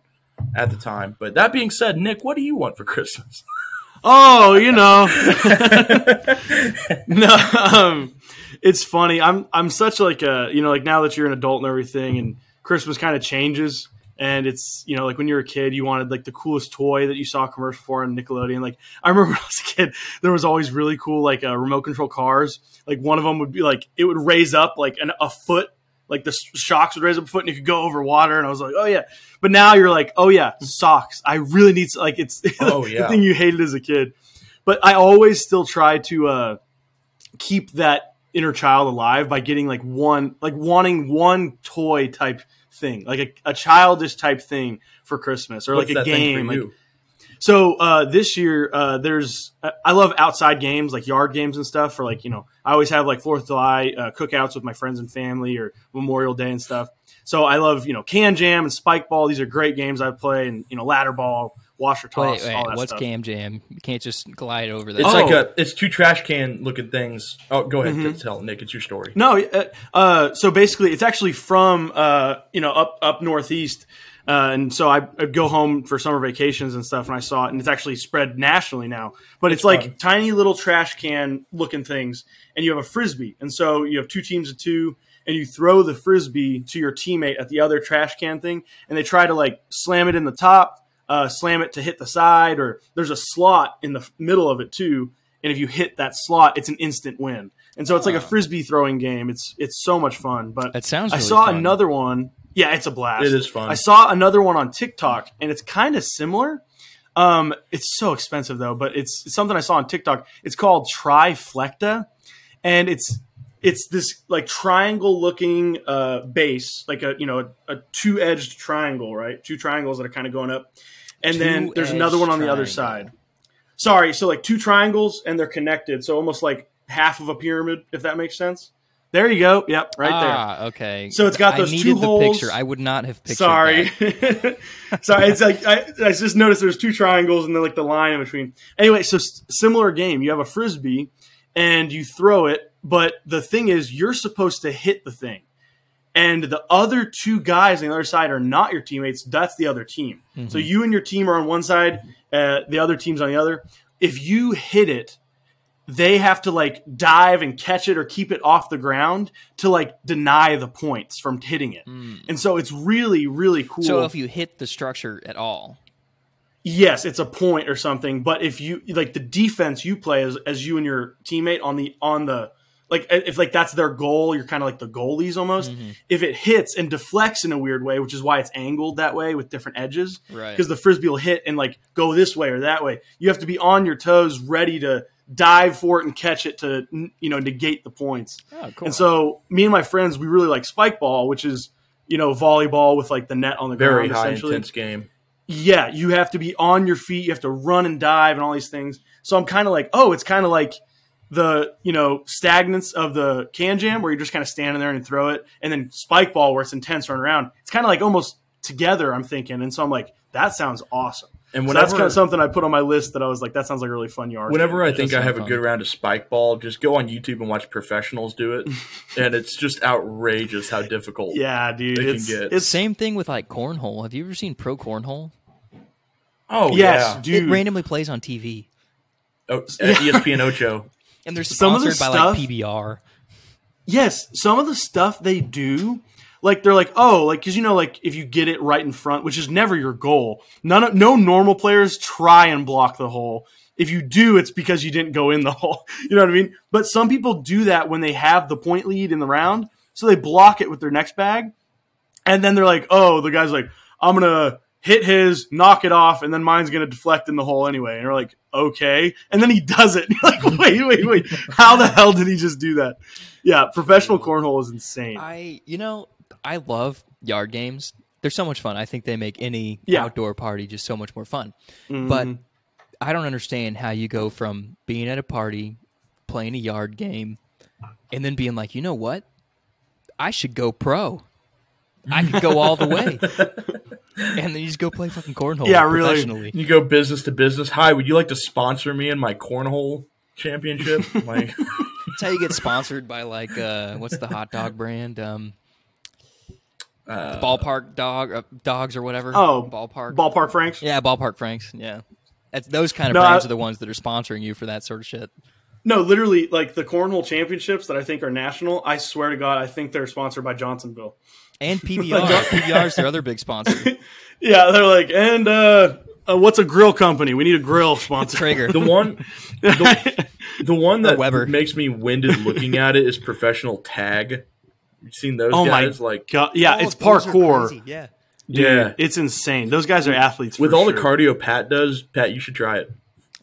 at the time. But that being said, Nick, what do you want for Christmas? Oh, you know. no, um, it's funny. I'm I'm such like a you know like now that you're an adult and everything, and Christmas kind of changes. And it's you know like when you were a kid, you wanted like the coolest toy that you saw a commercial for on Nickelodeon. Like I remember when I was a kid, there was always really cool like uh, remote control cars. Like one of them would be like it would raise up like an, a foot, like the shocks would raise up a foot, and you could go over water. And I was like, oh yeah. But now you're like, oh yeah, socks. I really need like it's Oh, the thing you hated as a kid. But I always still try to uh, keep that inner child alive by getting like one, like wanting one toy type thing, like a, a childish type thing for Christmas, or What's like a that thing for game. Like, so uh, this year, uh, there's I- I love outside games like yard games and stuff. For like you know, I always have like Fourth of July uh, cookouts with my friends and family, or Memorial Day and stuff. So I love you know Can Jam and Spike Ball. These are great games I play, and you know Ladder Ball, Washer Toss, Wait, wait, all that what's stuff. Cam Jam? You can't just glide over that. It's Oh. like a it's two trash can looking things. Oh, go ahead, Mhm. tell Nick. It's your story. No, uh, uh, so basically, it's actually from uh, you know up up northeast, uh, and so I, I'd go home for summer vacations and stuff, and I saw it, and it's actually spread nationally now. But it's, like fun. tiny little trash can looking things, and you have a frisbee, and so you have two teams of two, and you throw the frisbee to your teammate at the other trash can thing, and they try to like slam it in the top, uh, slam it to hit the side, or there's a slot in the middle of it too, and if you hit that slot, it's an instant win. And so it's like a frisbee throwing game. It's it's so much fun. But That sounds I saw fun. another one. Yeah, it's a blast. It is fun. I saw another one on TikTok, and it's kind of similar. Um, it's so expensive though, but it's, it's something I saw on TikTok. It's called Triflecta, and it's it's this like triangle looking uh, base, like a you know a, a two edged triangle, right? Two triangles that are kind of going up, and then there's another one on the other side. Sorry, so like two triangles and they're connected, so almost like half of a pyramid, if that makes sense. There you go. Yep, right there. ah, okay. So it's got I those needed two the holes. picture. I would not have pictured Sorry, sorry. It's like I, I just noticed there's two triangles and then like the line in between. Anyway, so s- similar game. You have a frisbee and you throw it, but the thing is, you're supposed to hit the thing, and the other two guys on the other side are not your teammates. That's the other team. So you and your team are on one side, uh, the other team's on the other. If you hit it, they have to like dive and catch it or keep it off the ground to like deny the points from hitting it. And so it's really, really cool. So if you hit the structure at all, yes, it's a point or something. But if you like the defense you play as, as you and your teammate on the on the like if like that's their goal, you're kind of like the goalies almost. Mm-hmm. If it hits and deflects in a weird way, which is why it's angled that way with different edges, Right. Because the frisbee will hit and like go this way or that way. You have to be on your toes, ready to dive for it and catch it to you know negate the points. oh, cool. And so me and my friends, we really like spike ball, which is you know volleyball with like the net on the Very ground. high essentially. intense game. Yeah, you have to be on your feet. You have to run and dive and all these things. So I'm kind of like, oh, it's kind of like the you know stagnance of the can jam where you're just kind of standing there and throw it, and then spike ball where it's intense run around. It's kind of like almost together. I'm thinking, and so I'm like, that sounds awesome. And So that's kind of something I put on my list that I was like, that sounds like a really fun yard. Whenever I think I have fun. a good round of spike ball, just go on YouTube and watch professionals do it, and it's just outrageous how difficult. yeah, dude, They can it's get- it's same thing with like cornhole. Have you ever seen pro cornhole? Oh yes, yeah. dude. It randomly plays on TV, Oh, ESPN Ocho. And they're Some of the sponsored by like stuff- PBR. Yes, some of the stuff they do, like they're like, oh, like because you know, like if you get it right in front, which is never your goal. None, of, no normal players try and block the hole. If you do, it's because you didn't go in the hole. You know what I mean? But some people do that when they have the point lead in the round, so they block it with their next bag, and then they're like, oh, the guy's like, I'm gonna hit his, knock it off, and then mine's gonna deflect in the hole anyway. And you're like, okay, and then he does it. Like, wait, wait, wait, how the hell did he just do that? Yeah, professional cornhole is insane. I, you know, I love yard games. They're so much fun. I think they make any Yeah. outdoor party just so much more fun. Mhm. But I don't understand how you go from being at a party, playing a yard game, and then being like, you know what? I should go pro. I could go all the way. and then you just go play fucking cornhole Yeah, really. You go business to business. Hi, would you like to sponsor me in my cornhole championship? like, That's how you get sponsored by like uh, what's the hot dog brand? Um, uh, ballpark dog uh, dogs or whatever. Oh, ballpark. Ballpark Franks. yeah, ballpark Franks. Yeah, that's those kind of No, brands I- are the ones that are sponsoring you for that sort of shit. No, literally, like the cornhole championships that I think are national. I swear to God, I think they're sponsored by Johnsonville. And PBR, PBR is their other big sponsor. Yeah, they're like, and uh, uh, what's a grill company? We need a grill sponsor. Traeger. the one, the, the one that Weber. makes me winded looking at it is professional tag. You've seen those oh my guys? Like, God, yeah, Oh, it's those are parkour. Yeah. Dude, Yeah. it's insane. Those guys are athletes. with for all sure. the cardio Pat does, Pat, you should try it.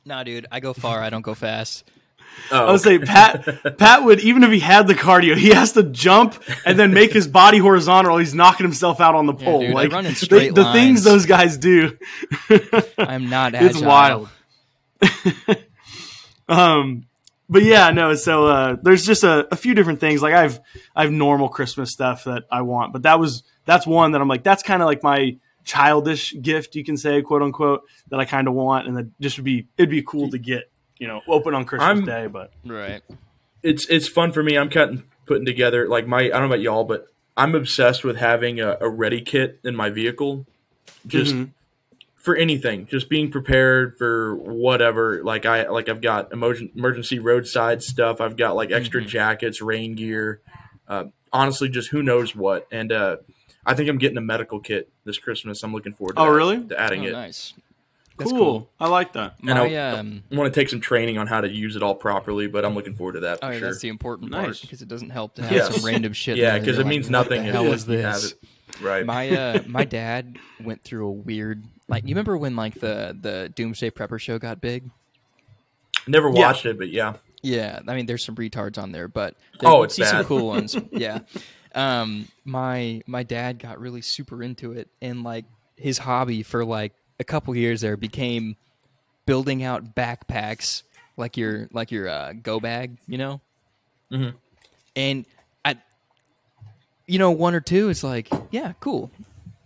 Nah, dude, I go far. I don't go fast. Oh, I would say Pat. Pat would even if he had the cardio, he has to jump and then make his body horizontal. Or he's knocking himself out on the pole. dude, like run in the- straight the things those guys do. I'm not agile. it's wild. um, but yeah, no. So uh, there's just a, a few different things. Like I've I've normal Christmas stuff that I want, but that was that's one that I'm like that's kind of like my childish gift, you can say, quote unquote, that I kind of want, and that just would be it'd be cool to get, you know, open on Christmas I'm- Day. But Right. it's it's fun for me. I'm cutting putting together like my I don't know about y'all, but I'm obsessed with having a, a ready kit in my vehicle, just Mhm. for anything, just being prepared for whatever. Like I like I've got emergen- emergency roadside stuff. I've got like extra Mhm. jackets, rain gear. Uh, honestly, just who knows what. And uh, I think I'm getting a medical kit this Christmas. I'm looking forward. to Oh, that, really? To adding Oh, it. nice. That's cool. I like that. And My, I- um, I want to take some training on how to use it all properly, but I'm looking forward to that for oh, yeah, sure. that's the important part because it doesn't help to have Yes. some random shit. Yeah, because it like, means what nothing The if hell is have this? it. right. My uh, my dad went through a weird like. You remember when like the the Doomsday Prepper show got big? Never Yeah. watched it, but yeah. Yeah, I mean, there's some retards on there, but there, Oh, it's see some cool ones. Yeah, um, my my dad got really super into it, and like his hobby for like a couple years there became building out backpacks, like your like your uh, go bag, you know. Mhm. And I, you know, one or two, it's like, yeah, cool.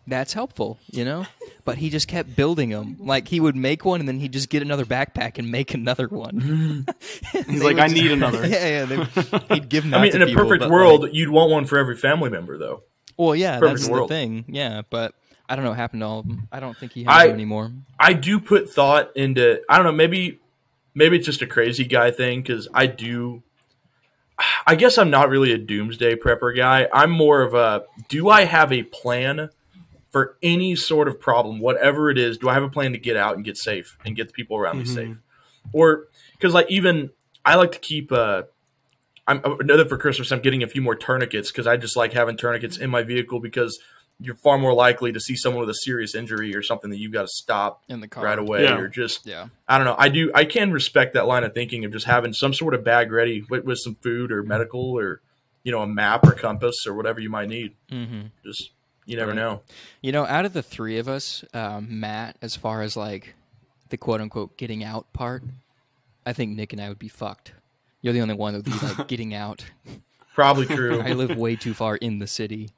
that's helpful, you know. But he just kept building them. Like he would make one, and then he'd just get another backpack and make another one. He's like, I need another. Yeah, yeah. They, he'd give. I mean, in a people, perfect world, like- you'd want one for every family member, though. well, yeah, perfect that's world. the thing. Yeah, but I don't know what happened to all of them. I don't think he has I- them anymore. I do put thought into. I don't know. Maybe, maybe it's just a crazy guy thing because I do. I guess I'm not really a doomsday prepper guy. I'm more of a. Do I have a plan for any sort of problem, whatever it is? Do I have a plan to get out and get safe and get the people around me safe? Or because like even I like to keep. Uh, I'm I know that for Christmas I'm getting a few more tourniquets because I just like having tourniquets in my vehicle because you're far more likely to see someone with a serious injury or something that you've got to stop In the car. right away Yeah. or just Yeah. I don't know. I do I can respect that line of thinking of just having some sort of bag ready with, with some food or medical or you know a map or compass or whatever you might need. hmm Just you never Right. know. You know, out of the three of us, um, Matt, as far as like the quote unquote getting out part, I think Nick and I would be fucked. You're the only one that would be like getting out. Probably true. I live way too far in the city.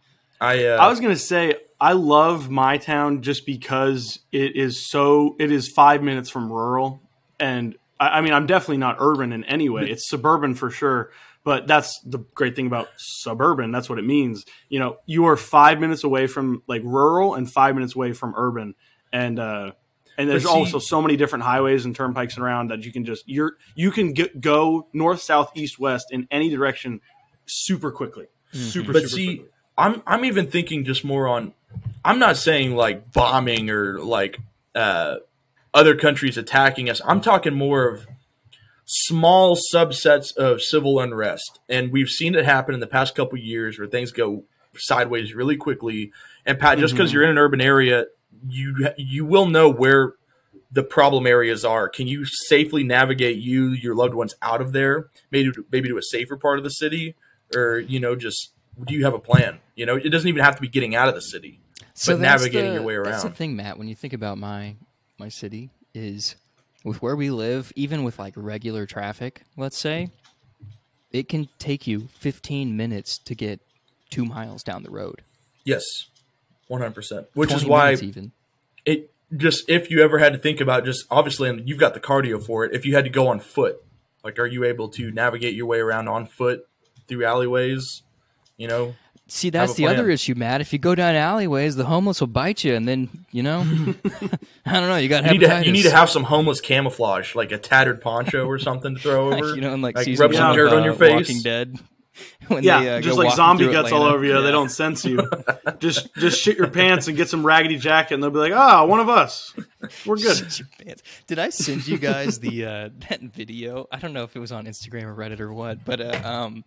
I uh, I was gonna say I love my town just because it is so it is five minutes from rural, and I, I mean I'm definitely not urban in any way. It's suburban for sure, but that's the great thing about suburban. That's what it means. You know, you are five minutes away from like rural and five minutes away from urban, and uh, and there's see- also so many different highways and turnpikes around that you can just you're you can get, go north, south, east, west in any direction super quickly. Super, but super see, quickly. I'm I'm even thinking just more on. I'm not saying like bombing or like uh, other countries attacking us. I'm talking more of small subsets of civil unrest, and we've seen it happen in the past couple years where things go sideways really quickly. And Pat, just because Mhm. you're in an urban area, you you will know where the problem areas are. Can you safely navigate you your loved ones out of there? Maybe maybe to a safer part of the city, or you know just do you have a plan? You know, it doesn't even have to be getting out of the city. But navigating the- your way around. That's the thing, Matt. When you think about my my city, is with where we live, even with like regular traffic, let's say, it can take you 15 minutes to get two miles down the road. Yes, one hundred percent. Which is why even. it just if you ever had to think about just obviously and you've got the cardio for it. If you had to go on foot, like are you able to navigate your way around on foot through alleyways? You know, See, that's a the other issue, Matt. If you go down alleyways, the homeless will bite you, and then you know, I don't know. You got you need to hepatitis. you need to have some homeless camouflage, like a tattered poncho or something to throw over. you know, in like, like rub some one dirt of, on your uh, face. Walking Dead. when Yeah, they, uh, just like zombie through guts all over you. Yeah. They don't sense you. just just shit your pants and get some raggedy jacket, and they'll be like, "Ah, one of us. We're good." Shit your pants. Did I send you guys the uh, that video? I don't know if it was on Instagram or Reddit or what, but uh, um,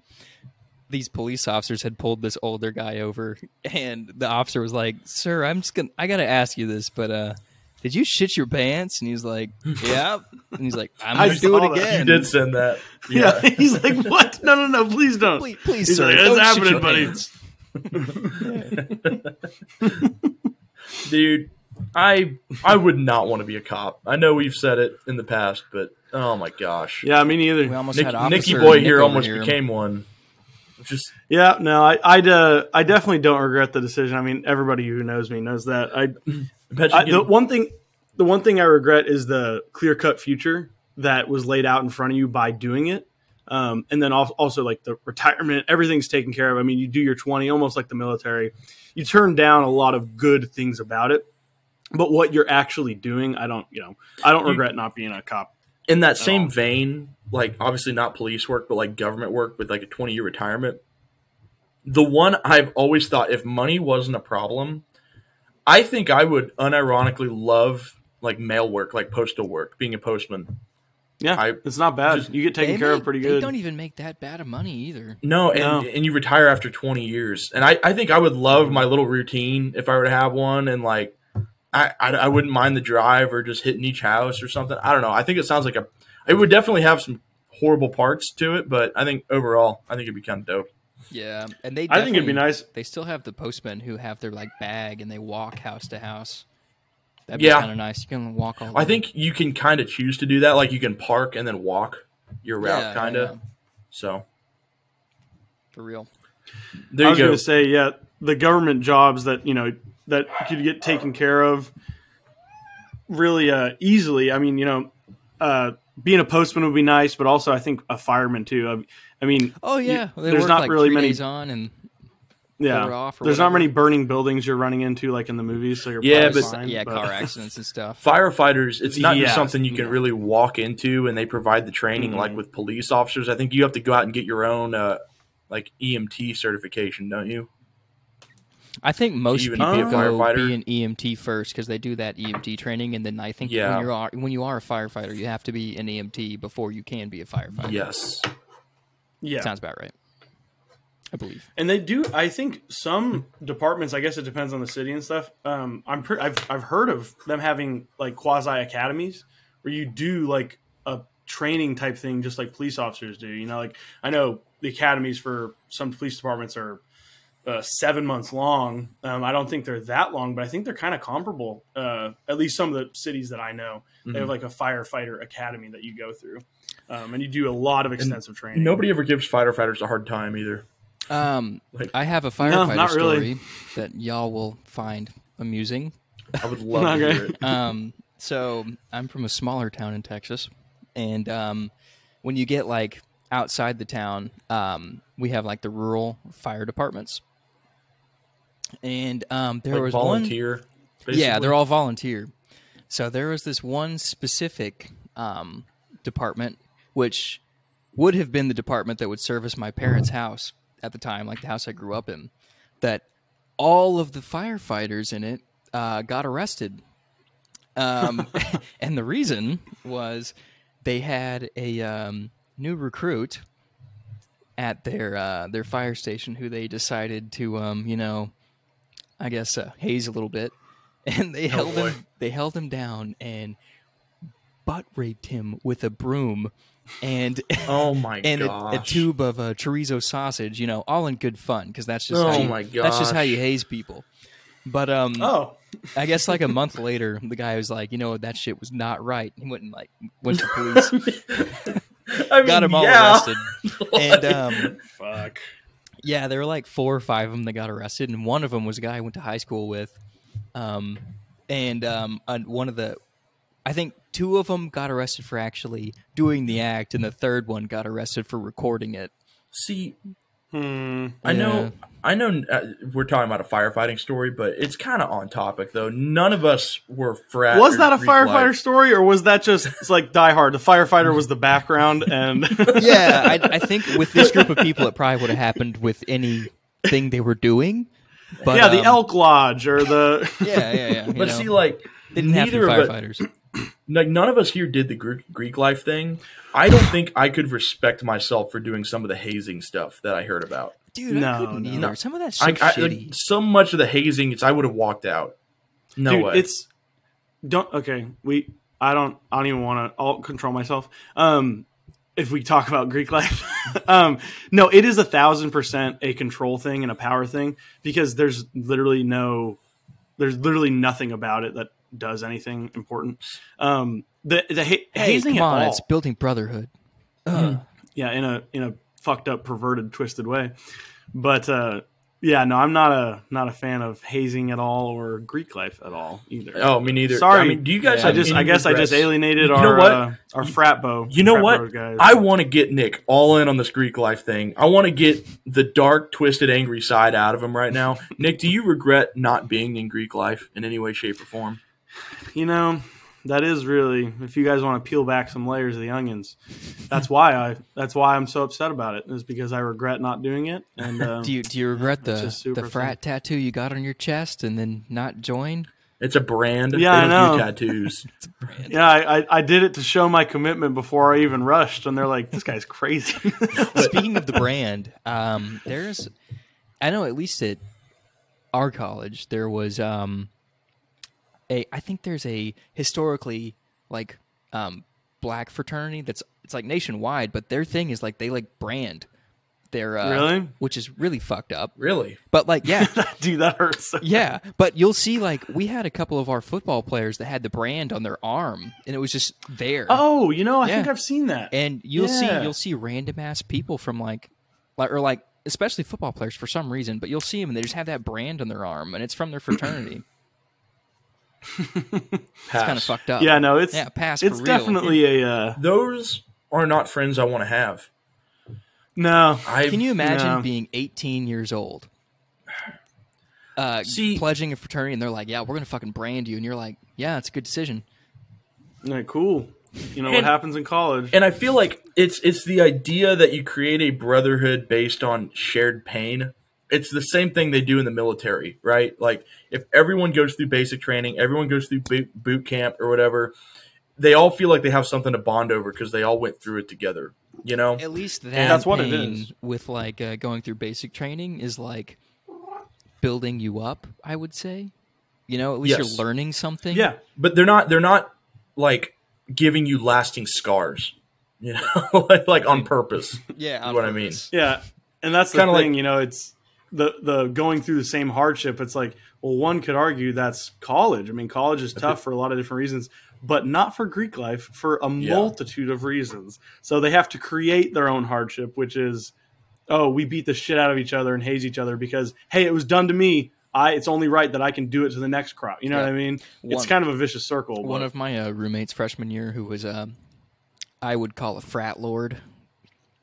these police officers had pulled this older guy over, and the officer was like, "Sir, I'm just gonna, I gotta ask you this, but uh, did you shit your pants?" And he's like, "Yeah," and he's like, "I'm gonna do saw it that. you did send that. Yeah. he's like, "What? No, no, no! Please don't." Please, please He's sir, like, "It's don't shit happening, your buddy." dude i i would not want to be a cop i know we've said it in the past but oh my gosh Yeah, me neither. We almost Nick, had nicky Officer boy Nick here almost here. became one just Yeah, no, I I, uh, I definitely don't regret the decision. I mean, everybody who knows me knows that. I, bet you I the one thing the one thing I regret is the clear cut future that was laid out in front of you by doing it. Um, and then al- also like the retirement, everything's taken care of. I mean, you do your 20, almost like the military. You turn down a lot of good things about it, but what you're actually doing, I don't, you know, I don't regret not being a cop. In that same all. vein, like obviously not police work, but like government work with like a 20 year retirement. The one I've always thought if money wasn't a problem, I think I would unironically love like mail work, like postal work, being a postman. Yeah, I- it's not bad. just- you get taken They care of make- pretty They good. don't even make that bad of money either. No, and, No. and you retire after 20 years. And I, I think I would love mm. my little routine if I were to have one. And like, I, I, I wouldn't mind the drive or just hitting each house or something. I don't know. I think it sounds like a, it would definitely have some horrible parts to it, but I think overall, I think it'd be kind of dope. Yeah, and they. I think it'd be nice. They still have the postmen who have their like bag and they walk house to house. That'd Yeah. kind of nice. You can walk all. I over. think you can kind of choose to do that. Like you can park and then walk your route, Yeah, kind of. yeah, So for real. there I you was go. going to say, yeah, the government jobs that you know that could get taken care of really uh, easily. I mean, you know, uh, being a postman would be nice, but also I think a fireman too. I, I mean, Oh yeah, you- they there's not like really many. on, and yeah, four off or there's not whatever. many burning buildings you're running into like in the movies. So you're Yeah, but- fine, yeah, but- car accidents and stuff. Firefighters, it's not Yeah, just something you can yeah. really walk into, and they provide the training like Mhm. with police officers. I think you have to go out and get your own uh, like EMT certification, don't you? I think most even people be go firefighter? be an EMT first because they do that EMT training, and then I think Yeah. when you are when you are a firefighter, you have to be an EMT before you can be a firefighter. Yes. yeah, sounds about right. I believe. And they do. I think some departments. I guess it depends on the city and stuff. Um, I'm. Pre- I've I've heard of them having like quasi academies where you do like a training type thing, just like police officers do. You know, like I know the academies for some police departments are uh, seven months long. Um, I don't think they're that long, but I think they're kind of comparable. Uh, at least some of the cities that I know, they have like a firefighter academy that you go through, um, and you do a lot of extensive training. Nobody ever gives firefighters a hard time either. Um, Like- I have a firefighter not really. story that y'all will find amusing. I would love to hear it. um, so I'm from a smaller town in Texas, and um, when you get like outside the town, um, we have like the rural fire departments, and um, there Like was one. volunteer. Yeah, they're all volunteer. So there was this one specific um, department, which would have been the department that would service my parents' house at the time, like the house I grew up in, that all of the firefighters in it uh, got arrested. Um, and the reason was they had a um, new recruit at their uh, their fire station who they decided to, um, you know, I guess uh, haze a little bit, and they held boy. him they held him down and butt raped him with a broom and Oh my and a, a tube of uh, chorizo sausage. You know, all in good fun because that's just Oh how you, that's just how you haze people. But um, Oh, I guess like a month later, the guy was like, you know, that shit was not right. He went and like went to police, I mean, got him all yeah. arrested, and um, fuck. Yeah, there were like four or five of them that got arrested, and one of them was a guy I went to high school with, um, and um, and one of the, I think two of them got arrested for actually doing the act, and the third one got arrested for recording it. See, Hmm. I Yeah. know, I know. Uh, we're talking about a firefighting story, but it's kind of on topic though. None of us were frat. Was that a firefighter life. story, or was that just it's like Die Hard? The firefighter was the background, and Yeah, I, I think with this group of people, it probably would have happened with anything they were doing. But yeah, the um, Elk Lodge or the Yeah, yeah, yeah. you But know, see, like they didn't have to be neither of it, firefighters. like none of us here did the Greek, Greek life thing. I don't think I could respect myself for doing some of the hazing stuff that I heard about. Dude, No, I couldn't no. either. No. Some of that's so I, I like, so much of the hazing, it's I would have walked out. No dude. way. It's don't okay. We I don't I don't even want to. I'll control myself. Um, if we talk about Greek life, um, no, it is a thousand percent a control thing and a power thing because there's literally no, there's literally nothing about it that does anything important. Um, the the ha- hey, hazing come at on, all, it's building brotherhood. Ugh. yeah in a in a fucked up perverted twisted way but uh yeah no i'm not a not a fan of hazing at all or greek life at all either oh, me neither. Sorry. I mean, do you guys? Yeah. i just any i guess i just alienated You our know what? uh, our frat bow You know what? guys. I want to get Nick all in on this Greek life thing. I want to get the dark, twisted, angry side out of him right now. Nick, do you regret not being in Greek life in any way, shape, or form? You know that is really if you guys want to peel back some layers of the onions that's why i that's why i'm so upset about it is because i regret not doing it and uh, Do you do you regret the the frat tattoo you got on your chest and then not join? It's a brand. Yeah, They don't I do know. tattoos. yeah I, I i did it to show my commitment before i even rushed and they're like this guy's crazy Speaking of the brand, um, there's, I know at least at our college there was um, a I think there's a historically like um, black fraternity that's it's like nationwide, but their thing is like they like brand their uh, Really? which is really fucked up. really? But like yeah, dude that hurts so yeah, but you'll see like we had a couple of our football players that had the brand on their arm, and it was just there. Oh, you know, I Yeah. think I've seen that. and you'll see you'll see random ass people from like like or like especially football players for some reason, but you'll see them and they just have that brand on their arm, and it's from their fraternity. It's kind of fucked up. Yeah, no, it's yeah, pass. it's for real. definitely a uh, Those are not friends I want to have. no. I Can you imagine No. being 18 years old, uh, See- pledging a fraternity, and they're like, "Yeah, we're gonna fucking brand you," and you're like, "Yeah, it's a good decision." Yeah, cool. You know what happens in college? And I feel like it's it's the idea that you create a brotherhood based on shared pain. It's the same thing they do in the military, right? Like if everyone goes through basic training, everyone goes through boot, boot camp or whatever, they all feel like they have something to bond over because they all went through it together. You know? At least that that's what it pain with like uh, going through basic training is like building you up. I would say, you know, at least Yes. you're learning something. yeah, But they're not they're not like giving you lasting scars. You know, like, like on purpose. yeah. on what I mean. yeah, and that's Kinda thing. like- you know, it's the the going through the same hardship. It's like, well, one could argue that's college. I mean, college is tough for a lot of different reasons, but not for Greek life for a Yeah. multitude of reasons. So they have to create their own hardship, which is, oh, we beat the shit out of each other and haze each other because hey, it was done to me. I it's only right that I can do it to the next crop. You know Yeah. what I mean? It's kind of a vicious circle. One but- of my uh, roommates freshman year, who was uh, I would call a frat lord.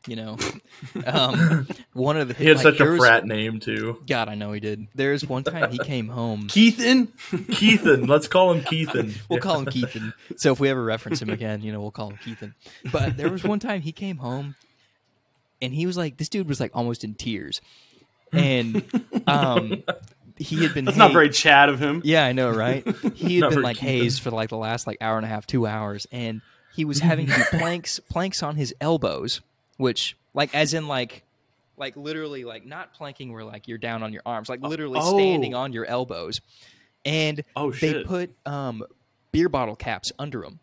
You know, um, one of the He had like, such a was- frat name too. God, I know he did. There's one time he came home. Keithan. Keithan. Let's call him Keithan. We'll call him Keithan. So if we ever reference him again, you know, we'll call him Keithan. But there was one time he came home and he was like, this dude was like almost in tears. And um, he had been. That's not very Chad of him. Yeah, I know, right? He had been like Keithan. hazed for like the last like hour and a half, two hours. And he was having to do planks, planks on his elbows, which like, as in like, like literally like not planking where like you're down on your arms, like literally Oh. standing on your elbows. And Oh, they put um, beer bottle caps under them.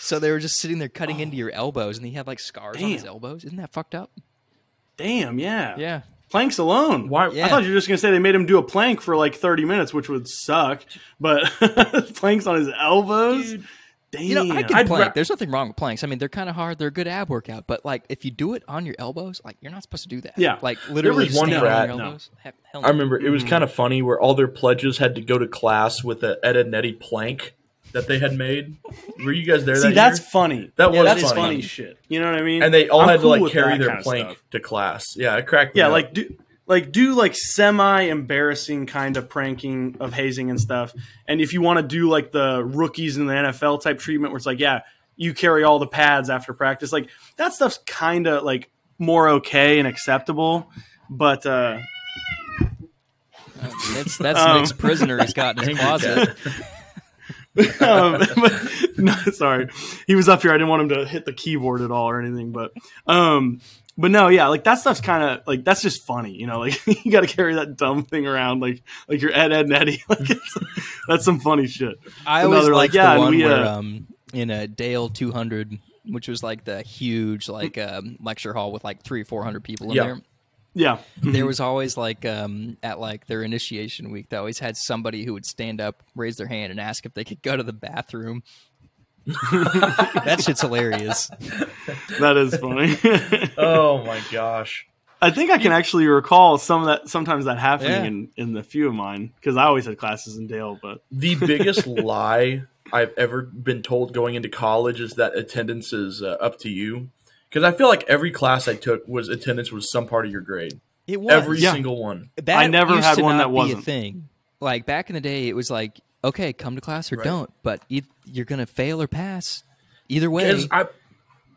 So they were just sitting there cutting into your elbows, and he had like scars on his elbows. Isn't that fucked up? Damn, yeah. Yeah. Planks alone. Why- Yeah. I thought you were just gonna say they made him do a plank for like thirty minutes, which would suck. But planks on his elbows. Damn. You know, I can I'd plank. ra- There's nothing wrong with planks. I mean, they're kind of hard. They're a good ab workout. But like, if you do it on your elbows, like you're not supposed to do that. Yeah. Like literally was one standing frat- on your no. elbows. Heck, hell I remember it Mm-hmm. was kind of funny where all their pledges had to go to class with a Edd n Eddy plank that they had made. Were you guys there? See, that that's year? funny. That Yeah, was that That's funny. funny shit. You know what I mean? And they all I'm had cool to like carry their plank stuff. to class. Yeah, it cracked. me Yeah, up. like do like do like semi embarrassing kind of pranking of hazing and stuff. And if you want to do like the rookies in the NFL type treatment, where it's like, yeah, you carry all the pads after practice, like that stuff's kind of like more okay and acceptable. But uh, That's that's Um, Nick's prisoner he's got in his closet. um, but, no, sorry, he was up here. I didn't want him to hit the keyboard at all or anything. But um, but no, yeah, like that stuff's kind of like that's just funny, you know. Like you got to carry that dumb thing around, like like your Ed Edd n Eddy. Like that's some funny shit. I always liked like, yeah, the one we, where uh, um, in a Dale 200, which was like the huge like um, lecture hall with like three or four hundred people in Yeah. there. Yeah, There was always like um, at like their initiation week, they always had somebody who would stand up, raise their hand, and ask if they could go to the bathroom. That shit's hilarious. that is funny. oh my gosh. I think I can actually recall some of that. Sometimes that happening Yeah. in in the few of mine because I always had classes in Dale. But The biggest lie I've ever been told going into college is that attendance is uh, up to you. Because I feel like every class I took was attendance was some part of your grade. It was Every Yeah. single one. That I never used had one that wasn't. a thing. Like back in the day, it was like, okay, come to class or Right. don't, but e- you're gonna fail or pass. Either way, Because I,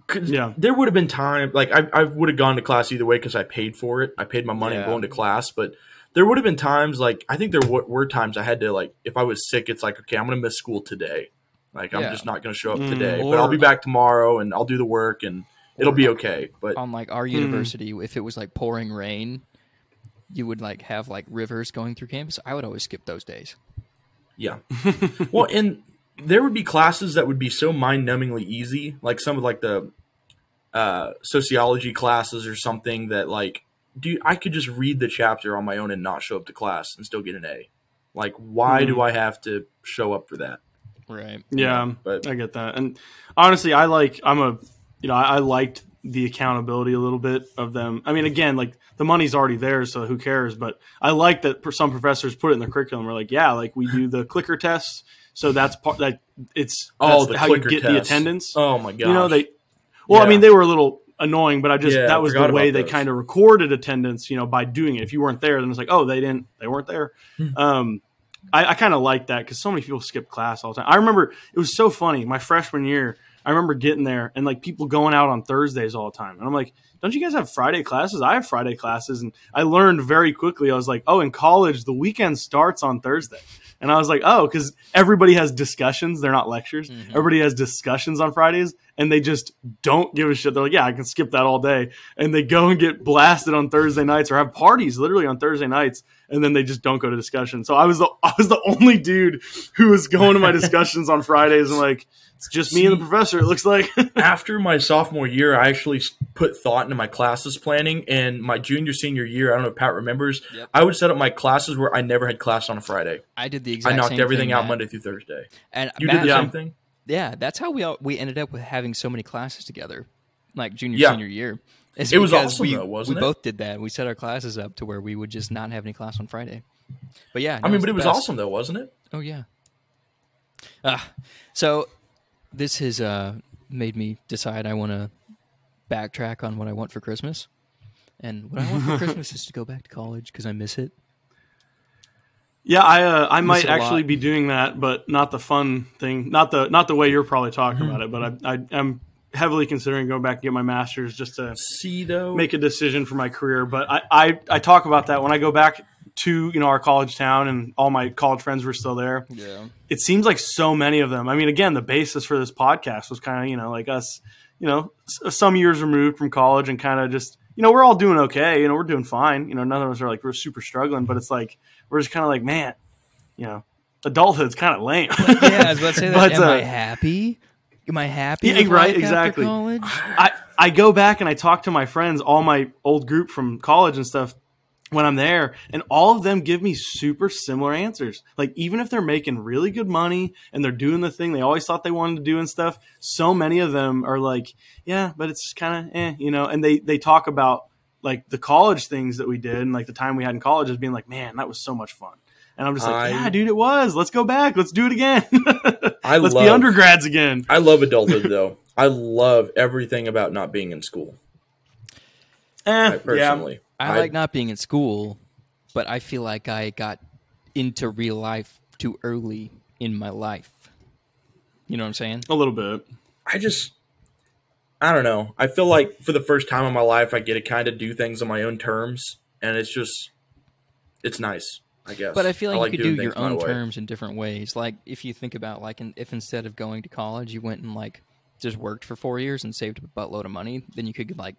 cause Yeah. there would have been time like I, I would have gone to class either way because I paid for it. I paid my money and Yeah. going to class, but there would have been times like I think there w- were times I had to like if I was sick, it's like okay, I'm gonna miss school today. Like I'm just not gonna show up Mm, today, but I'll be back tomorrow and I'll do the work and it'll be okay. But on like Hmm. our university, if it was like pouring rain, you would like have like rivers going through campus. I would always skip those days. Yeah. well, and there would be classes that would be so mind-numbingly easy, like some of like the uh, sociology classes or something that like, do I could just read the chapter on my own and not show up to class and still get an A. Like, why do I have to show up for that? Right. yeah, but- I get that. And honestly, I like I'm a you know I, I liked the accountability a little bit of them. I mean, again, like the money's already there, so who cares? But I like that for some professors put it in the curriculum. We're like, yeah, like we do the clicker tests, so that's part that it's Oh, the how you get the attendance. Oh my god! you know they. Well, I mean, they were a little annoying, but I just Yeah, that was the way they those. kind of recorded attendance. You know, by doing it. If you weren't there, then it's like, oh, they didn't, they weren't there. Hmm. um, I, I kind of like that because so many people skip class all the time. I remember it was so funny. My freshman year, I remember getting there and like people going out on Thursdays all the time, and I'm like, don't you guys have Friday classes? I have Friday classes, and I learned very quickly. I was like, oh, in college, the weekend starts on Thursday. And I was like, oh, because everybody has discussions. They're not lectures. Mm-hmm. Everybody has discussions on Fridays, and they just don't give a shit. They're like, yeah, I can skip that all day. And they go and get blasted on Thursday nights or have parties literally on Thursday nights, and then they just don't go to discussion. So I was the I was the only dude who was going to my discussions on Fridays and like it's just me and the professor. It looks like after my sophomore year, I actually put thought into my classes planning. And my junior, senior year, I don't know if Pat remembers, Yep. I would set up my classes where I never had class on a Friday. I did the exact. I knocked everything thing, out Monday through Thursday. And You Matt, did the Yeah. same thing. Yeah, that's how we all, we ended up with having so many classes together, like junior Yeah. senior year. It's It was awesome, we, though, wasn't we it? both did that. We set our classes up to where we would just not have any class on Friday. But yeah, I mean, but it was best. awesome though, wasn't it? Oh yeah. Ah, so this has uh, made me decide I want to backtrack on what I want for Christmas, and what I want for Christmas is to go back to college because I miss it. Yeah, I uh, I might actually lot. be doing that, but not the fun thing, not the not the way you're probably talking Mm-hmm. about it. But I, I am heavily considering going back and get my master's just to See though, make a decision for my career. But I, I I talk about that when I go back to you know our college town and all my college friends were still there. Yeah. It seems like so many of them. I mean, again, the basis for this podcast was kind of you know like us, you know, s- some years removed from college and kind of just you know we're all doing okay. You know, we're doing fine. You know, none of us are like we're super struggling, but it's like we're just kind of like man, you know, adulthood's kind of lame. Yeah, I was about to say that. But, Am uh, I happy? Am I happy? Yeah, right, exactly. college? I, I go back and I talk to my friends, all my old group from college and stuff when I'm there, and all of them give me super similar answers. Like even if they're making really good money and they're doing the thing they always thought they wanted to do and stuff, so many of them are like, yeah, but it's kind of eh, you know, and they they talk about like the college things that we did and like the time we had in college is being like, man, that was so much fun. And I'm just like, I- yeah, dude, it was. Let's go back. Let's do it again. I Let's be love- undergrads again. I love adulthood though. I love everything about not being in school. Eh, I yeah. personally, I like not being in school, but I feel like I got into real life too early in my life. You know what I'm saying? A little bit. I just I don't know. I feel like for the first time in my life I get to kind of do things on my own terms and it's just it's nice, I guess. But I feel like, you could do your things my own way. terms in different ways. Like if you think about like in, if instead of going to college, you went and like just worked for four years and saved a buttload of money, then you could like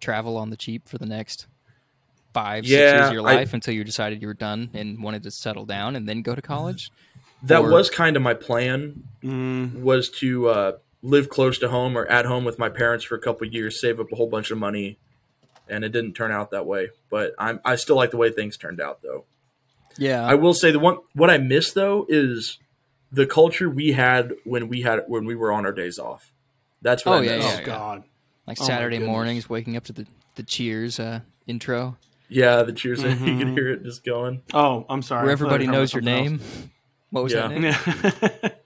travel on the cheap for the next five, six years of your I- life until you decided you were done and wanted to settle down and then go to college. That or- was kind of my plan Mm, was to uh, live close to home or at home with my parents for a couple of years, save up a whole bunch of money, and it didn't turn out that way. But I'm I still like the way things turned out though. Yeah. I will say the one what I miss though is the culture we had when we had when we were on our days off. That's what Oh, I yeah, miss. oh yeah. God. like oh Saturday goodness. mornings, waking up to the, the cheers uh, intro Yeah, the cheers. you Mhm. can hear it just going. Oh, I'm sorry. where everybody knows your something name. What was Yeah. that name?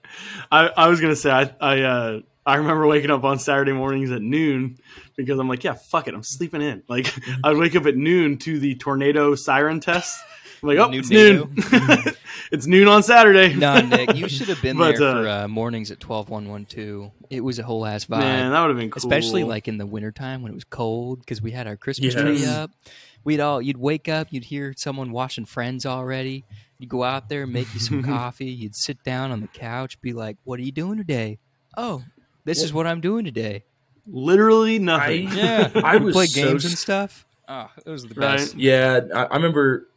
else. Yeah. I, I was gonna say I I uh, I remember waking up on Saturday mornings at noon because I'm like, yeah, fuck it, I'm sleeping in. Like I'd wake up at noon to the tornado siren test. I'm like, oh, New it's noon. it's noon on Saturday. No, Nick, you should have been But, there uh, for uh, mornings at twelve one one two. It was a whole ass vibe. Man, that would have been cool. especially like in the wintertime when it was cold because we had our Christmas tree Yes. up. We'd all you'd wake up, you'd hear someone watching Friends already. You'd go out there, make you some coffee. You'd sit down on the couch, be like, "What are you doing today?" Oh, this is what I'm doing today. literally nothing. I- Yeah, I We'd was play so games s- and stuff. Oh, it was the Right. best. Yeah, I, I remember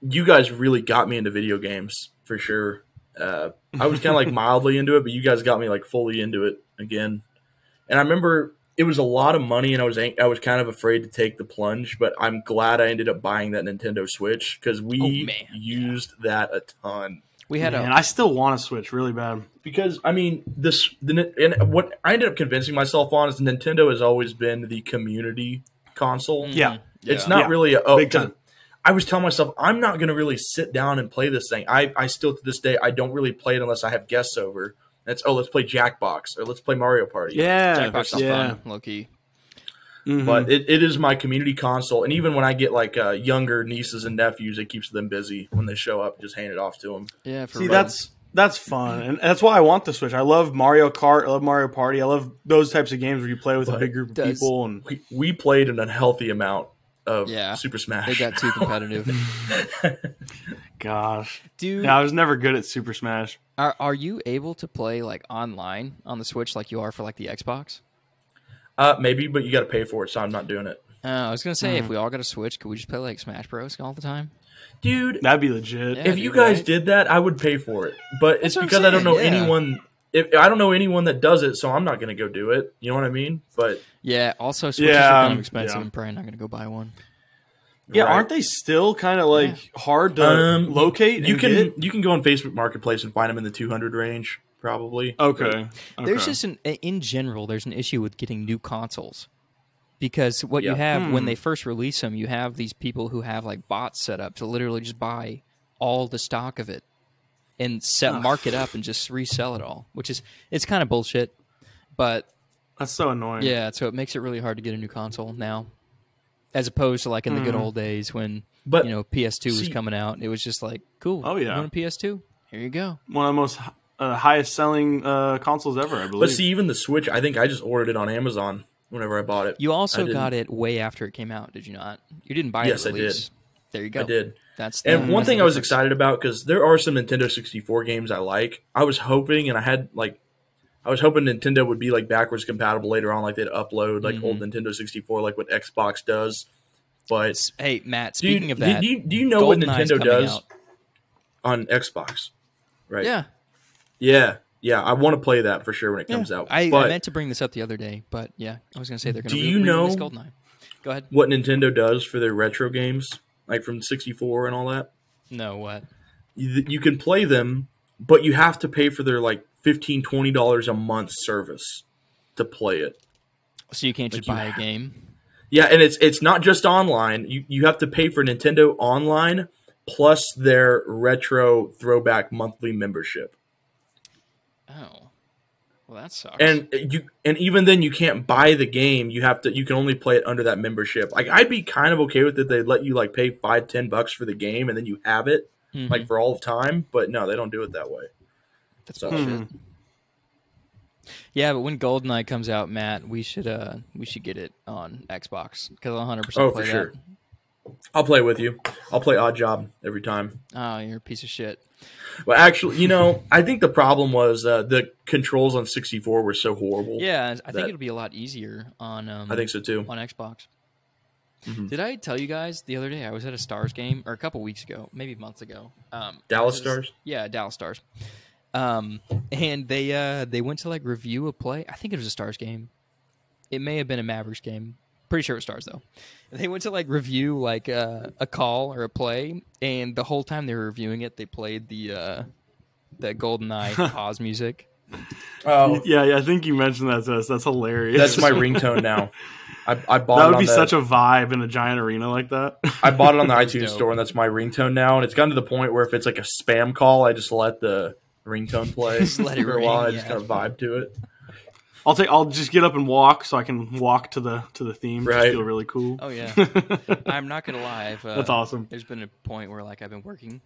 you guys really got me into video games for sure. Uh, I was kind of like mildly into it, but you guys got me like fully into it again. And I remember it was a lot of money, and I was ang- I was kind of afraid to take the plunge, but I'm glad I ended up buying that Nintendo Switch because we Oh, man, used that a ton. We had Man, a I still want to switch really bad. because I mean this the and what I ended up convincing myself on is Nintendo has always been the community console. Mm-hmm. Yeah. It's Yeah. not Yeah. really a oh, Big 'cause time. I was telling myself I'm not going to really sit down and play this thing. I I still to this day I don't really play it unless I have guests over. It's oh let's play Jackbox or let's play Mario Party. Yeah, Jackbox is yeah. fun, low key. Mhm. But it, it is my community console, and even when I get like uh, younger nieces and nephews, it keeps them busy when they show up. Just hand it off to them. Yeah, for See, fun. that's that's fun, and that's why I want the Switch. I love Mario Kart. I love Mario Party. I love those types of games where you play with a big group of does- people. And We, we played an unhealthy amount of Yeah. Super Smash. It got too competitive. gosh, Dude, yeah, I was never good at Super Smash. are are you able to play like online on the Switch like you are for like the Xbox? uh, maybe, but you got to pay for it, so I'm not doing it, Uh, I was gonna say Hmm. if we all got a Switch, could we just play like Smash Bros all the time? dude. That'd be legit. Yeah. if you guys right? did that, I would pay for it. But it's That's what I'm because I don't know yeah. anyone. If I don't know anyone that does it, so I'm not going to go do it. You know what I mean? But Yeah. Also, Switches Yeah, are kind of expensive. yeah. I'm probably not gonna go buy one. Yeah, right. aren't they still kind of like hard to Um, locate? you can get? you can go on Facebook Marketplace and find them in the 200 range, probably. Okay. okay. There's just an in general, there's an issue with getting new consoles because what you Yeah. have when Hmm. they first release them, you have these people who have like bots set up to literally just buy all the stock of it and set mark it up and just resell it all, which is it's kind of bullshit. But that's so annoying. yeah, so it makes it really hard to get a new console now, as opposed to like in the good old days when But you know PS2 was see- coming out. It was just like cool. Oh, yeah. you want a PS2? Here you go. one of the most uh, highest selling uh, consoles ever, I believe. But see, even the Switch, I think I just ordered it on Amazon whenever I bought it. You also got it way after it came out, did you not? You didn't buy Yes, it I did. There you go. I did. That's the, And one that's thing the I was excited about because there are some Nintendo 64 games I like. I was hoping, and I had like, I was hoping Nintendo would be like backwards compatible later on, like they'd upload like old Mm-hmm. Nintendo 64, like what Xbox does. But Hey Matt, you, speaking of that, do you, do you know what Nintendo does out. on Xbox? Right. Yeah, Yeah. Yeah. I want to play that for sure when it yeah. comes out. I, but I meant to bring this up the other day, but yeah, I was going to say they're going to Do re- you know- GoldenEye. Go ahead. what Nintendo does for their retro games, like from 64 and all that? No, what? you, you can play them, but you have to pay for their like 15 20 dollars a month service to play it. So you can't just you buy a game? Yeah, and it's it's not just online. You you have to pay for Nintendo Online plus their retro throwback monthly membership. Oh, well that sucks. And you and even then you can't buy the game. You have to you can only play it under that membership. Like I'd be kind of okay with it. They let you like pay five ten bucks for the game and then you have it Mhm. like for all of time. But no, they don't do it that way. That's so- bullshit. Yeah, but when GoldenEye comes out, Matt, we should uh we should get it on Xbox because I'll 100 percent Oh, play for that. sure. I'll play with you. I'll play Oddjob every time. Oh, you're a piece of shit. Well, actually, you know, I think the problem was uh, the controls on 64 were so horrible. Yeah, I think it'll be a lot easier on. Um, I think so too. on Xbox. Mhm. Did I tell you guys the other day I was at a Stars game or a couple weeks ago, maybe months ago? Um, Dallas was- Stars? Yeah, Dallas Stars. Um, and they uh they went to like review a play. I think it was a Stars game. It may have been a Mavericks game. Pretty sure it was Stars though. They went to like review like uh, a call or a play, and the whole time they were reviewing it, they played the uh, the GoldenEye pause music. Oh, yeah, yeah, I think you mentioned that to us. That's hilarious. that's my ringtone now. I, I bought that it would on be the, such a vibe in a giant arena like that. I bought it on the iTunes dope. store, and that's my ringtone now. And it's gotten to the point where if it's like a spam call, I just let the ringtone play Just let it for a while. ring, I just kind of vibe to it. I'll take. I'll just get up and walk so I can walk to the to the theme. Just Right. feel really cool. Oh yeah, I'm not gonna lie. I've, uh, That's awesome. There's been a point where like I've been working,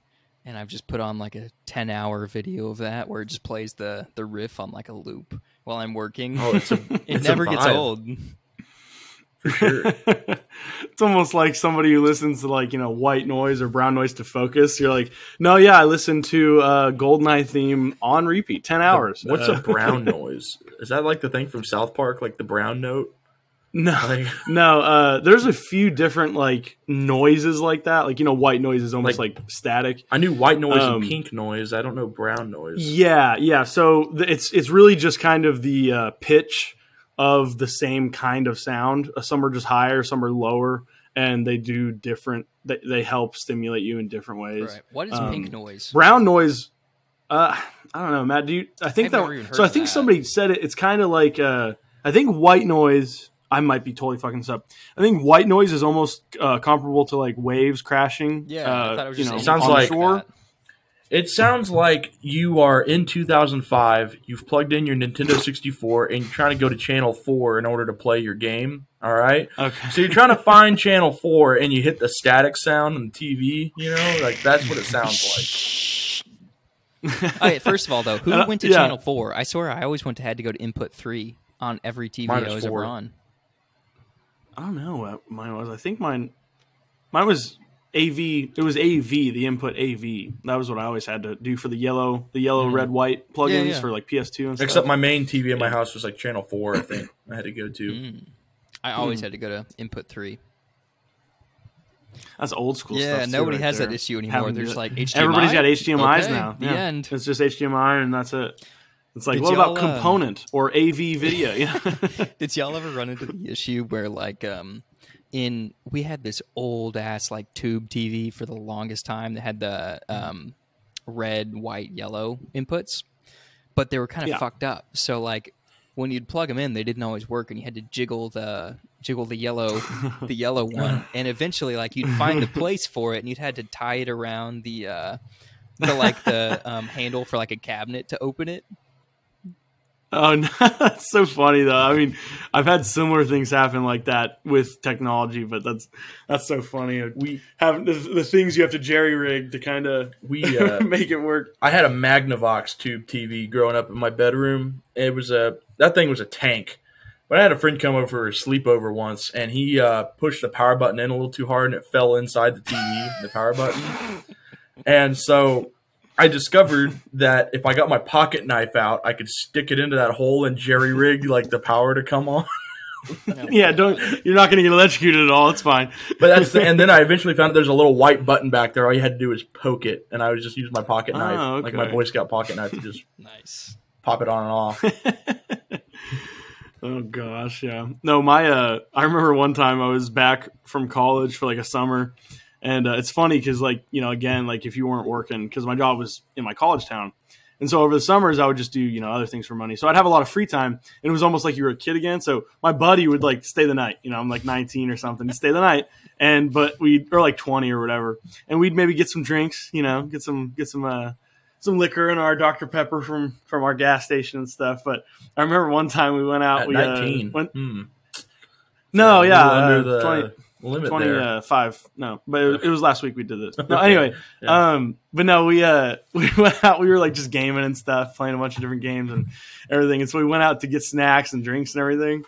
and I've just put on like a 10 hour video of that where it just plays the the riff on like a loop while I'm working. Oh, it's a, it it's a never gets old. For sure. it's almost like somebody who listens to like you know white noise or brown noise to focus. You're like, no, yeah, I listened to uh, Goldeneye theme on repeat, ten hours. What's Uh, a brown noise? Is that like the thing from South Park, like the brown note? No, Like- no. Uh, there's a few different like noises like that. Like you know, white noise is almost like, static. I knew white noise Um, and pink noise. I don't know brown noise. Yeah, yeah. So th- it's it's really just kind of the uh, pitch of the same kind of sound. Uh, Some are just higher, some are lower, and they do different. They, they help stimulate you in different ways. Right. What is Um, pink noise? Brown noise. Uh, I don't know, Matt. Do you? I think I've that. never even heard so I think that. somebody said it. It's kind of like uh, I think white noise. I might be totally fucking this up. I think white noise is almost uh, comparable to like waves crashing. Yeah, uh, I thought it was you just know, Sounds on like shore. that. It sounds like you are in 2005. You've plugged in your Nintendo 64 and you're trying to go to channel 4 in order to play your game. All right. Okay. So you're trying to find channel 4 and you hit the static sound on the TV. You know, like that's what it sounds like. Okay, first of all, though, who Uh, went to yeah. channel four? I swear I always went to had to go to input three on every TV Mine I was was four. ever on. I don't know what mine was. I think mine mine was AV. It was AV, the input AV. That was what I always had to do for the yellow, the yellow, red, white plugins Mm-hmm. Yeah, yeah. for like PS2 and stuff. Except my main TV in my house was like channel 4, I think. I had to go to. Mm. I always had to go to input three. That's old school Yeah, stuff. too, nobody right has that issue anymore. Having to There's like. HDMI. Everybody's got HDMIs Okay, now. The yeah. end. It's just HDMI and that's it. It's like, Did what about y'all, uh, component or AV video? You know? Did y'all ever run into the issue where like um in we had this old ass like tube TV for the longest time that had the um red, white, yellow inputs, but they were kind of Yeah. fucked up. So like when you'd plug them in, they didn't always work, and you had to jiggle the jiggle the yellow the yellow one, and eventually like you'd find the place for it, and you'd had to tie it around the uh the like the um, handle for like a cabinet to open it. Oh, no, that's so funny though. I mean, I've had similar things happen like that with technology, but that's that's so funny. We have the, the things you have to jerry rig to kind of we uh, make it work. I had a Magnavox tube TV growing up in my bedroom. It was a that thing was a tank. But I had a friend come over for a sleepover once, and he uh, pushed the power button in a little too hard, and it fell inside the TV, the power button. And so I discovered that if I got my pocket knife out, I could stick it into that hole and jerry rig like the power to come on. Yeah, don't. You're not going to get electrocuted at all. It's fine. But that's the, and then I eventually found out there's a little white button back there. All you had to do was poke it, and I would just use my pocket Oh, knife, like my. Boy Scout pocket knife, to just Nice. pop it on and off. Oh gosh, yeah. No, my uh I remember one time I was back from college for like a summer and uh, it's funny cuz like, you know, again, like if you weren't working cuz my job was in my college town. And so over the summers I would just do, you know, other things for money. So I'd have a lot of free time and it was almost like you were a kid again. So my buddy would like stay the night, you know, I'm like 19 or something, stay the night and but we or like 20 or whatever. And we'd maybe get some drinks, you know, get some get some uh some liquor and our Dr Pepper from from our gas station and stuff. But I remember one time we went out. At we 19. Uh, went, Hmm. no, yeah, uh, the 20, limit there. 25. No, but it, it was last week we did this. No, anyway, Yeah. um, but no, we uh we went out. We were like just gaming and stuff, playing a bunch of different games and everything. And so we went out to get snacks and drinks and everything.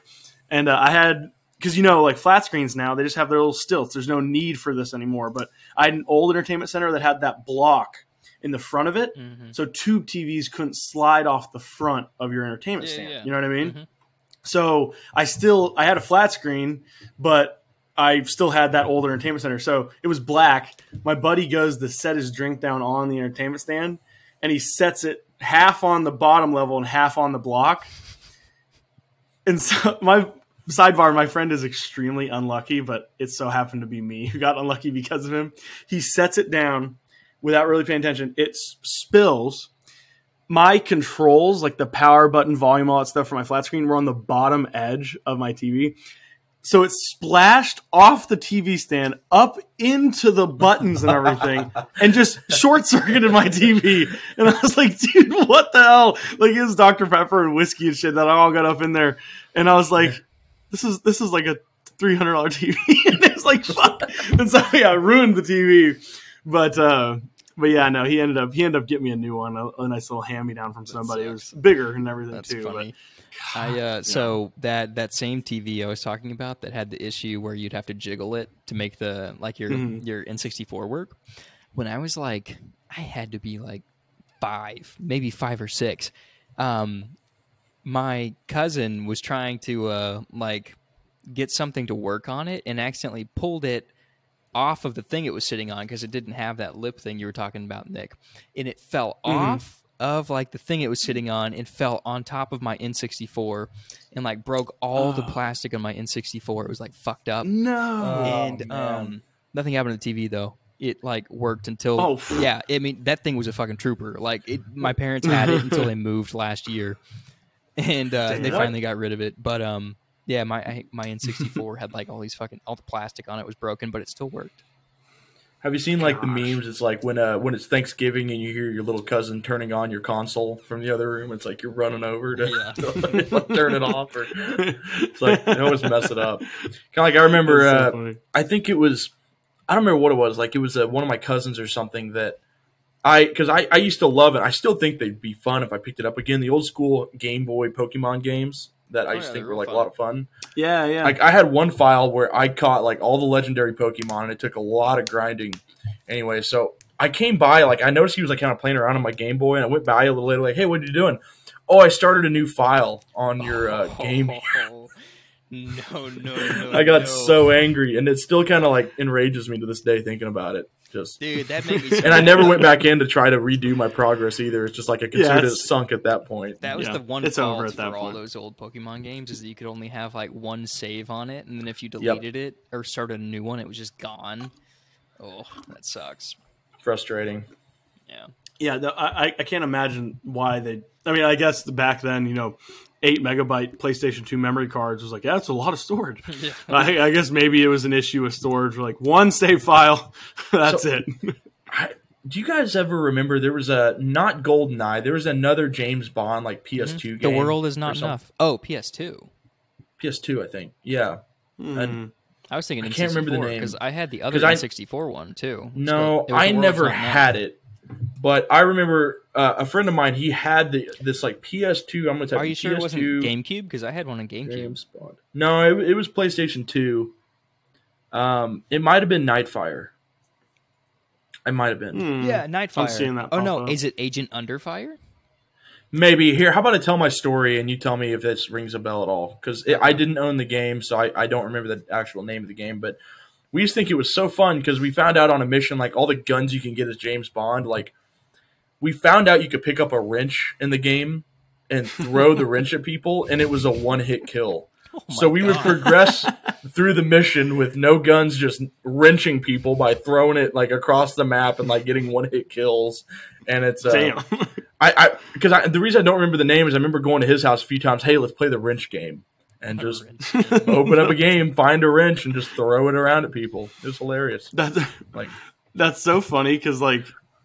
And uh, I had because you know like flat screens now they just have their little stilts. There's no need for this anymore. But I had an old entertainment center that had that block in the front of it, Mhm. so tube TVs couldn't slide off the front of your entertainment Yeah, stand. yeah. You know what I mean? Mhm. So I still I had a flat screen, but I still had that old entertainment center. So it was black. My buddy goes to set his drink down on the entertainment stand, and he sets it half on the bottom level and half on the block. And so my sidebar, my friend is extremely unlucky, but it so happened to be me who got unlucky because of him. He sets it down without really paying attention. It spills. My controls, like the power button, volume, all that stuff for my flat screen, were on the bottom edge of my TV. So it splashed off the TV stand up into the buttons and everything and just short circuited my TV. And I was like, dude, what the hell? Like it was Dr. Pepper and whiskey and shit that all got up in there. And I was like, this is this is like a three hundred dollar TV. and it's like fuck. And so yeah, I ruined the TV. But uh but yeah, no, he ended up he ended up getting me a new one, a, a nice little hand me down from somebody. It was bigger and everything That's too. funny. I uh, so that that same TV I was talking about that had the issue where you'd have to jiggle it to make the like your Mhm. your N64 work. When I was like, I had to be like five, maybe five or six. Um, my cousin was trying to uh, like get something to work on it and accidentally pulled it off of the thing it was sitting on because it didn't have that lip thing you were talking about, Nick, and it fell Mm-hmm. off of like the thing it was sitting on and fell on top of my N64 and like broke all the Oh. plastic on my N64. It was like fucked up, No. Oh, and man. um, nothing happened to the TV though. it like worked until Oh, pff. yeah. I mean that thing was a fucking trooper. Like it, my parents had it until they moved last year, and uh, they finally got rid of it. But um, yeah, my my N64 had like all these fucking all the plastic on it was broken, but it still worked. Have you seen like the memes? It's like when uh when it's Thanksgiving and you hear your little cousin turning on your console from the other room. It's like you're running over to, Yeah. to turn it off, or it's like they always mess it up. Kind of like I remember. So uh. I think it was. I don't remember what it was. Like it was uh, one of my cousins or something that I because I I used to love it. I still think they'd be fun if I picked it up again. The old school Game Boy Pokemon games that I Oh, used yeah, think were like fun. a lot of fun. yeah, yeah. Like I had one file where I caught like all the legendary Pokemon, and it took a lot of grinding. Anyway, so I came by, like I noticed he was like kind of playing around on my Game Boy, and I went by a little later, like, "Hey, what are you doing?" Oh, I started a new file on your uh, game. Oh, no, no, no. I got no. so angry, and it still kind of like enrages me to this day thinking about it. Just dude. That made me. So and I never went back in to try to redo my progress either. It's just like I considered it sunk at that point. That was Yeah, the one it's fault over at that for all those old Pokemon games is that you could only have like one save on it, and then if you deleted it or started a new one, it was just gone. Oh, that sucks. Frustrating. Yeah. Yeah, no, I, I- I can't imagine why they. I mean, I guess back then, you know, eight megabyte PlayStation Two memory cards was like, yeah, that's a lot of storage. Yeah. I, I guess maybe it was an issue with storage. Where like one save file, that's So- it. I, do you guys ever remember there was a not GoldenEye? There was another James Bond like PS2 game. The world is not enough. Oh, PS2. PS2, I think. Yeah. Mm. I was thinking I can't remember the name. because I had the other 'Cause I- N64 one too. No, I never had it. But I remember uh, a friend of mine. He had the this like PS2. I'm gonna type Are you PS2 sure it wasn't GameCube? Because I had one on GameCube. James Bond. No, it, it was PlayStation 2. Um, it might have been Nightfire. I might have been. Hmm. Yeah, Nightfire. I'm seeing that Oh no, up. is it Agent Underfire? Maybe here. How about I tell my story and you tell me if this rings a bell at all? Because I didn't own the game, so I, I don't remember the actual name of the game. But we just think it was so fun because we found out on a mission like all the guns you can get as James Bond. Like we found out you could pick up a wrench in the game and throw the wrench at people, and it was a one hit kill. so we would progress through the mission with no guns, just wrenching people by throwing it like across the map and like getting one hit kills. And it's uh, Damn. I, I because I, the reason I don't remember the name is I remember going to his house a few times. Hey, let's play the wrench game, and just open up a game, find a wrench, and just throw it around at people. It's hilarious. That's Like, that's so funny because like.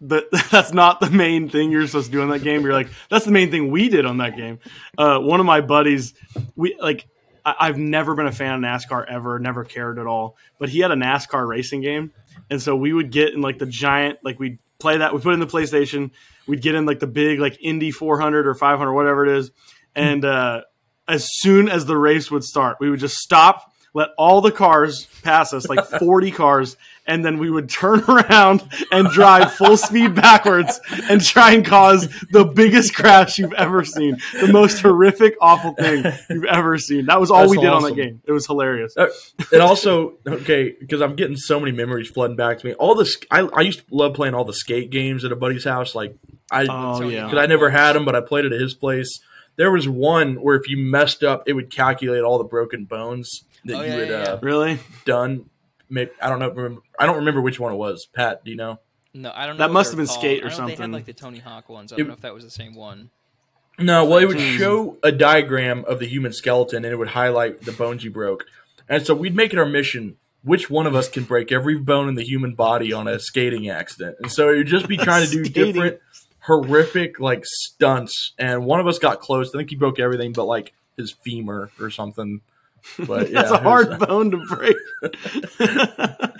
That's not the main thing you're supposed to do in that game. You're like, that's the main thing we did on that game. Uh, one of my buddies, we like, I, I've never been a fan of NASCAR ever, never cared at all. But he had a NASCAR racing game, and so we would get in like the giant, like we'd play that. We put in the PlayStation. We'd get in like the big like Indy 400 or 500, whatever it is, and uh, as soon as the race would start, we would just stop, let all the cars pass us, like 40 cars, and then we would turn around and drive full speed backwards and try and cause the biggest crash you've ever seen. The most horrific, awful thing you've ever seen. That was all That's we did on awesome. that game. It was hilarious. uh, and also okay because I'm getting so many memories flooding back to me. All this I, I used to love playing all the skate games at a buddy's house. Like I Oh, yeah. because I never had them, but I played it at his place. There was one where if you messed up, it would calculate all the broken bones that Oh, you yeah, had yeah, uh. Really? done. Maybe, I don't know. Remember, I don't remember which one it was. Pat, do you know? No, I don't know. That must have been called. Skate or I know They had something. like the Tony Hawk ones. I It- don't know if that was the same one. No, well, it would show a diagram of the human skeleton and it would highlight the bones you broke. And so we'd make it our mission which one of us can break every bone in the human body on a skating accident. And so it would just be trying to do Skating. different horrific like stunts. And one of us got close. I think he broke everything but like his femur or something. But yeah, That's a it was- hard bone to break.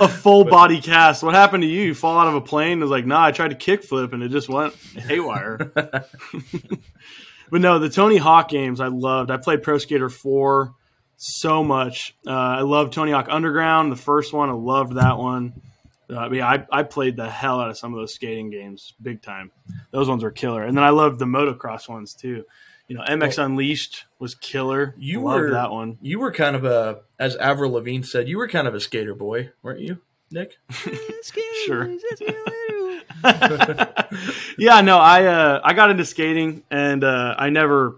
a full body cast. What happened to you? You fall out of a plane? It was like, nah, I tried to kickflip and it just went haywire. but no, the Tony Hawk games I loved. I played Pro Skater 4 so much. Uh, I loved Tony Hawk Underground, the first one. I loved that one. Uh, yeah, I, I played the hell out of some of those skating games, big time. Those ones were killer. And then I loved the motocross ones too. You know, MX Unleashed was killer. You Loved were that one. You were kind of a, as Avril Lavigne said, you were kind of a skater boy, weren't you, Nick? Sure. yeah, no, I uh, I got into skating and uh, I never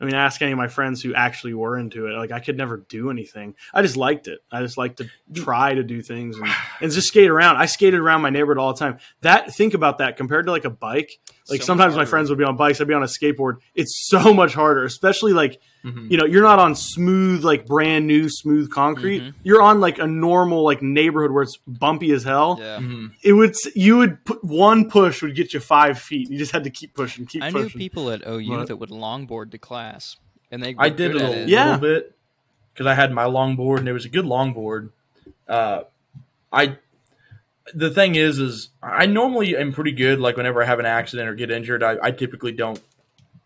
I mean, ask any of my friends who actually were into it. Like, I could never do anything. I just liked it. I just liked to try to do things and, and just skate around. I skated around my neighborhood all the time. That think about that compared to like a bike. Like So sometimes my friends would be on bikes, I'd be on a skateboard. It's so much harder, especially like Mhm. you know you're not on smooth like brand new smooth concrete. Mhm. You're on like a normal like neighborhood where it's bumpy as hell Yeah. Mhm. it would you would put one push would get you five feet. You just had to keep pushing, keep pushing. I knew people at OU What? that would longboard to class, and they I did good it at a it. Yeah. little bit because I had my longboard and it was a good longboard. Uh, I the thing is, is I normally am pretty good. Like whenever I have an accident or get injured, I, I typically don't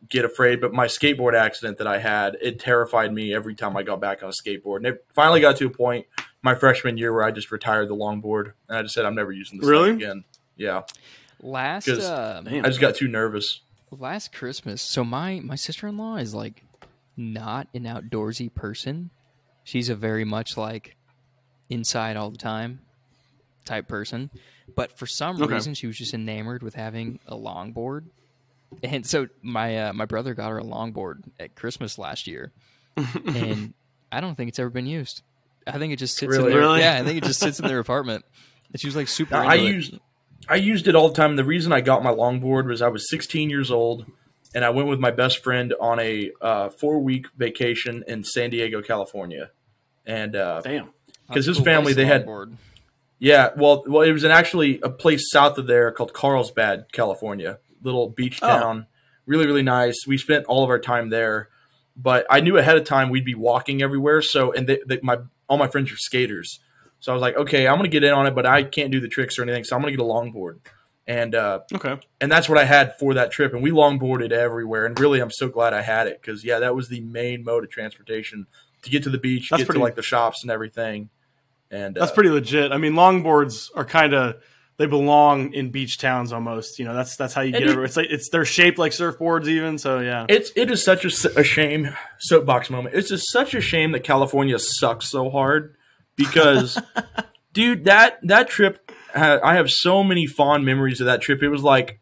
get afraid. But my skateboard accident that I had, it terrified me every time I got back on a skateboard. And it finally got to a point my freshman year where I just retired the longboard and I just said I'm never using this Really? again. Yeah, Last uh, I just got too nervous. last Christmas. So my my sister in law is like not an outdoorsy person. She's a very much like inside all the time type person. But for some Okay. reason, she was just enamored with having a longboard. And so my uh, my brother got her a longboard at Christmas last year, and I don't think it's ever been used. I think it just sits Really? in their Really? yeah. I think it just sits in their apartment. And she was like super. I into it. used I used it all the time. The reason I got my longboard was I was 16 years old, and I went with my best friend on a uh, four week vacation in San Diego, California, and uh, Damn. because his cool family they had longboard. Yeah well well it was in actually a place south of there called Carlsbad, California, little beach Oh. town, really really nice. We spent all of our time there, but I knew ahead of time we'd be walking everywhere. So and they, they, my all my friends are skaters, so I was like, okay, I'm gonna get in on it, but I can't do the tricks or anything, so I'm gonna get a longboard. And uh, Okay. and that's what I had for that trip. And we longboarded everywhere. And really, I'm so glad I had it because yeah, that was the main mode of transportation to get to the beach, That's get pretty- to like the shops and everything. And That's uh, pretty legit. I mean, longboards are kind of they belong in beach towns almost. You know, that's that's how you get it- over. It's like it's they're shaped like surfboards even. So yeah. It's it is such a shame. Soapbox moment. It's just such a shame that California sucks so hard because, dude, that that trip. I have so many fond memories of that trip. It was like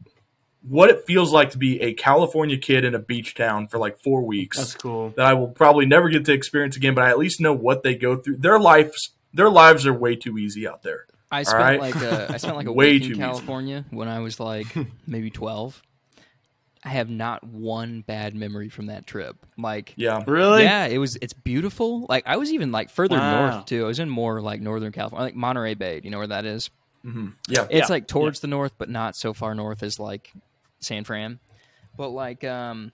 what it feels like to be a California kid in a beach town for like four weeks. That's cool. that I will probably never get to experience again, but I at least know what they go through. Their lives, their lives are way too easy out there. I spent right? like a, I spent like a Way week too in easy. California when I was like maybe twelve. I have not one bad memory from that trip. Like, Yeah, Really? yeah, it was. It's beautiful. Like, I was even like further Wow. north too. I was in more like northern California, like Monterey Bay. Do you know where that is? yeah. It's Yeah. like towards the north, but not so far north as like San Fran. But like, um,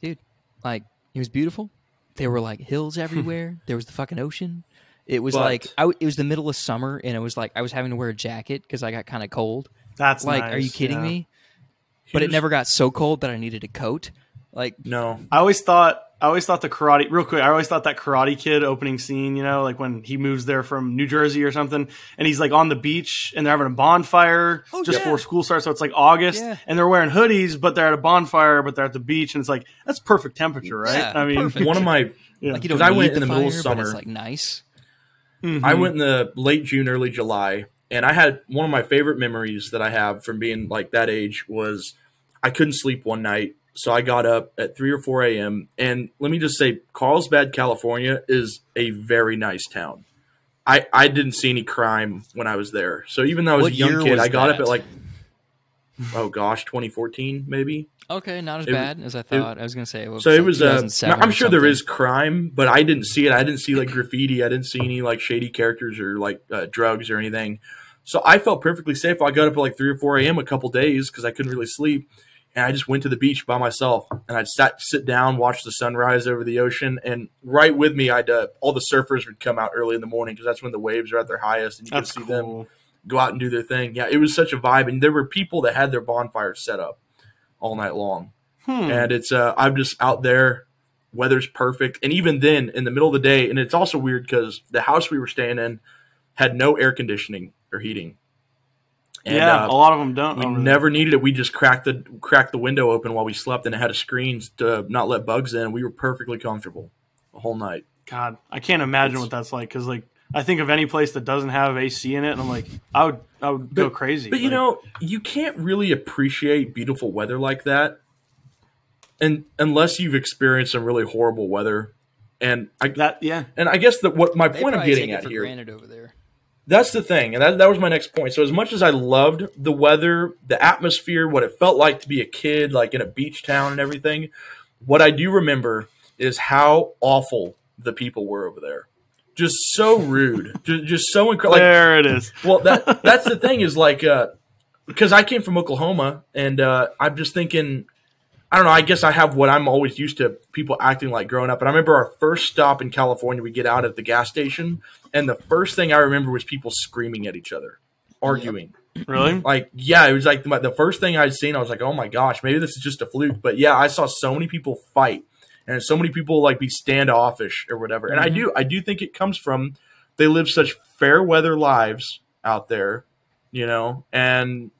dude, like it was beautiful. There were like hills everywhere. there was the fucking ocean. It was But- like I w it was the middle of summer, and it was like I was having to wear a jacket because I got kind of cold. That's like, are you kidding yeah. me? But it never got so cold that I needed a coat. Like, No, I always thought I always thought the karate real quick. I always thought that Karate Kid opening scene, you know, like when he moves there from New Jersey or something, and he's like on the beach and they're having a bonfire Oh, just yeah. before school starts. So it's like August, Yeah. and they're wearing hoodies, but they're at a bonfire, but they're at the beach, and it's like that's perfect temperature, right? Yeah, I mean, perfect. one of my yeah. like you don't 'Cause I went the in the middle of fire, but it's like nice. Mhm. I went in the late June, early July, and I had one of my favorite memories that I have from being like that age was I couldn't sleep one night, so I got up at three or four a.m. And let me just say, Carlsbad, California, is a very nice town. I I didn't see any crime when I was there, so even though I was What a young kid, I got up at like oh gosh, 2014 maybe. Okay, not as It bad as I thought. I was gonna say. It was So it like was. Uh, I'm sure there is crime, but I didn't see it. I didn't see like graffiti. I didn't see any like shady characters or like uh, drugs or anything. So I felt perfectly safe. I got up at like three or four a.m. a couple days because I couldn't really sleep, and I just went to the beach by myself. And I'd sat sit down, watch the sunrise over the ocean, and right with me, I'd uh, all the surfers would come out early in the morning because that's when the waves are at their highest, and you that's could see them go out and do their thing. Yeah, it was such a vibe, and there were people that had their bonfires set up all night long. Hmm. and it's uh i'm just out there weather's perfect. And even then in the middle of the day and it's also weird because the house we were staying in had no air conditioning or heating. And yeah, uh, a lot of them don't. we never needed it. We just cracked the cracked the window open while we slept and it had a screen to not let bugs in. We were perfectly comfortable the whole night. God, I can't imagine It's- what that's like because like I think of any place that doesn't have AC in it, and I'm like, I would, I would go crazy. but you know you can't really appreciate beautiful weather like that and unless you've experienced some really horrible weather, and I That yeah. and I guess that what my They point I'm getting take it at for here granted over there. That's the thing, and that, that was my next point. So, as much as I loved the weather, the atmosphere, what it felt like to be a kid, like in a beach town and everything, what I do remember is how awful the people were over there. Just so rude, just, just so incredible. Like, there it is. well, that that's the thing is like, uh, because I came from Oklahoma, and uh, I'm just thinking, I don't know. I guess I have what I'm always used to people acting like growing up. And I remember our first stop in California, we get out at the gas station, and the first thing I remember was people screaming at each other, arguing. Really? Like, yeah, it was like the, the first thing I'd seen. I was like, oh my gosh, maybe this is just a fluke. But yeah, I saw so many people fight, and so many people like be standoffish or whatever. And I do, I do think it comes from they live such fair weather lives out there, you know, and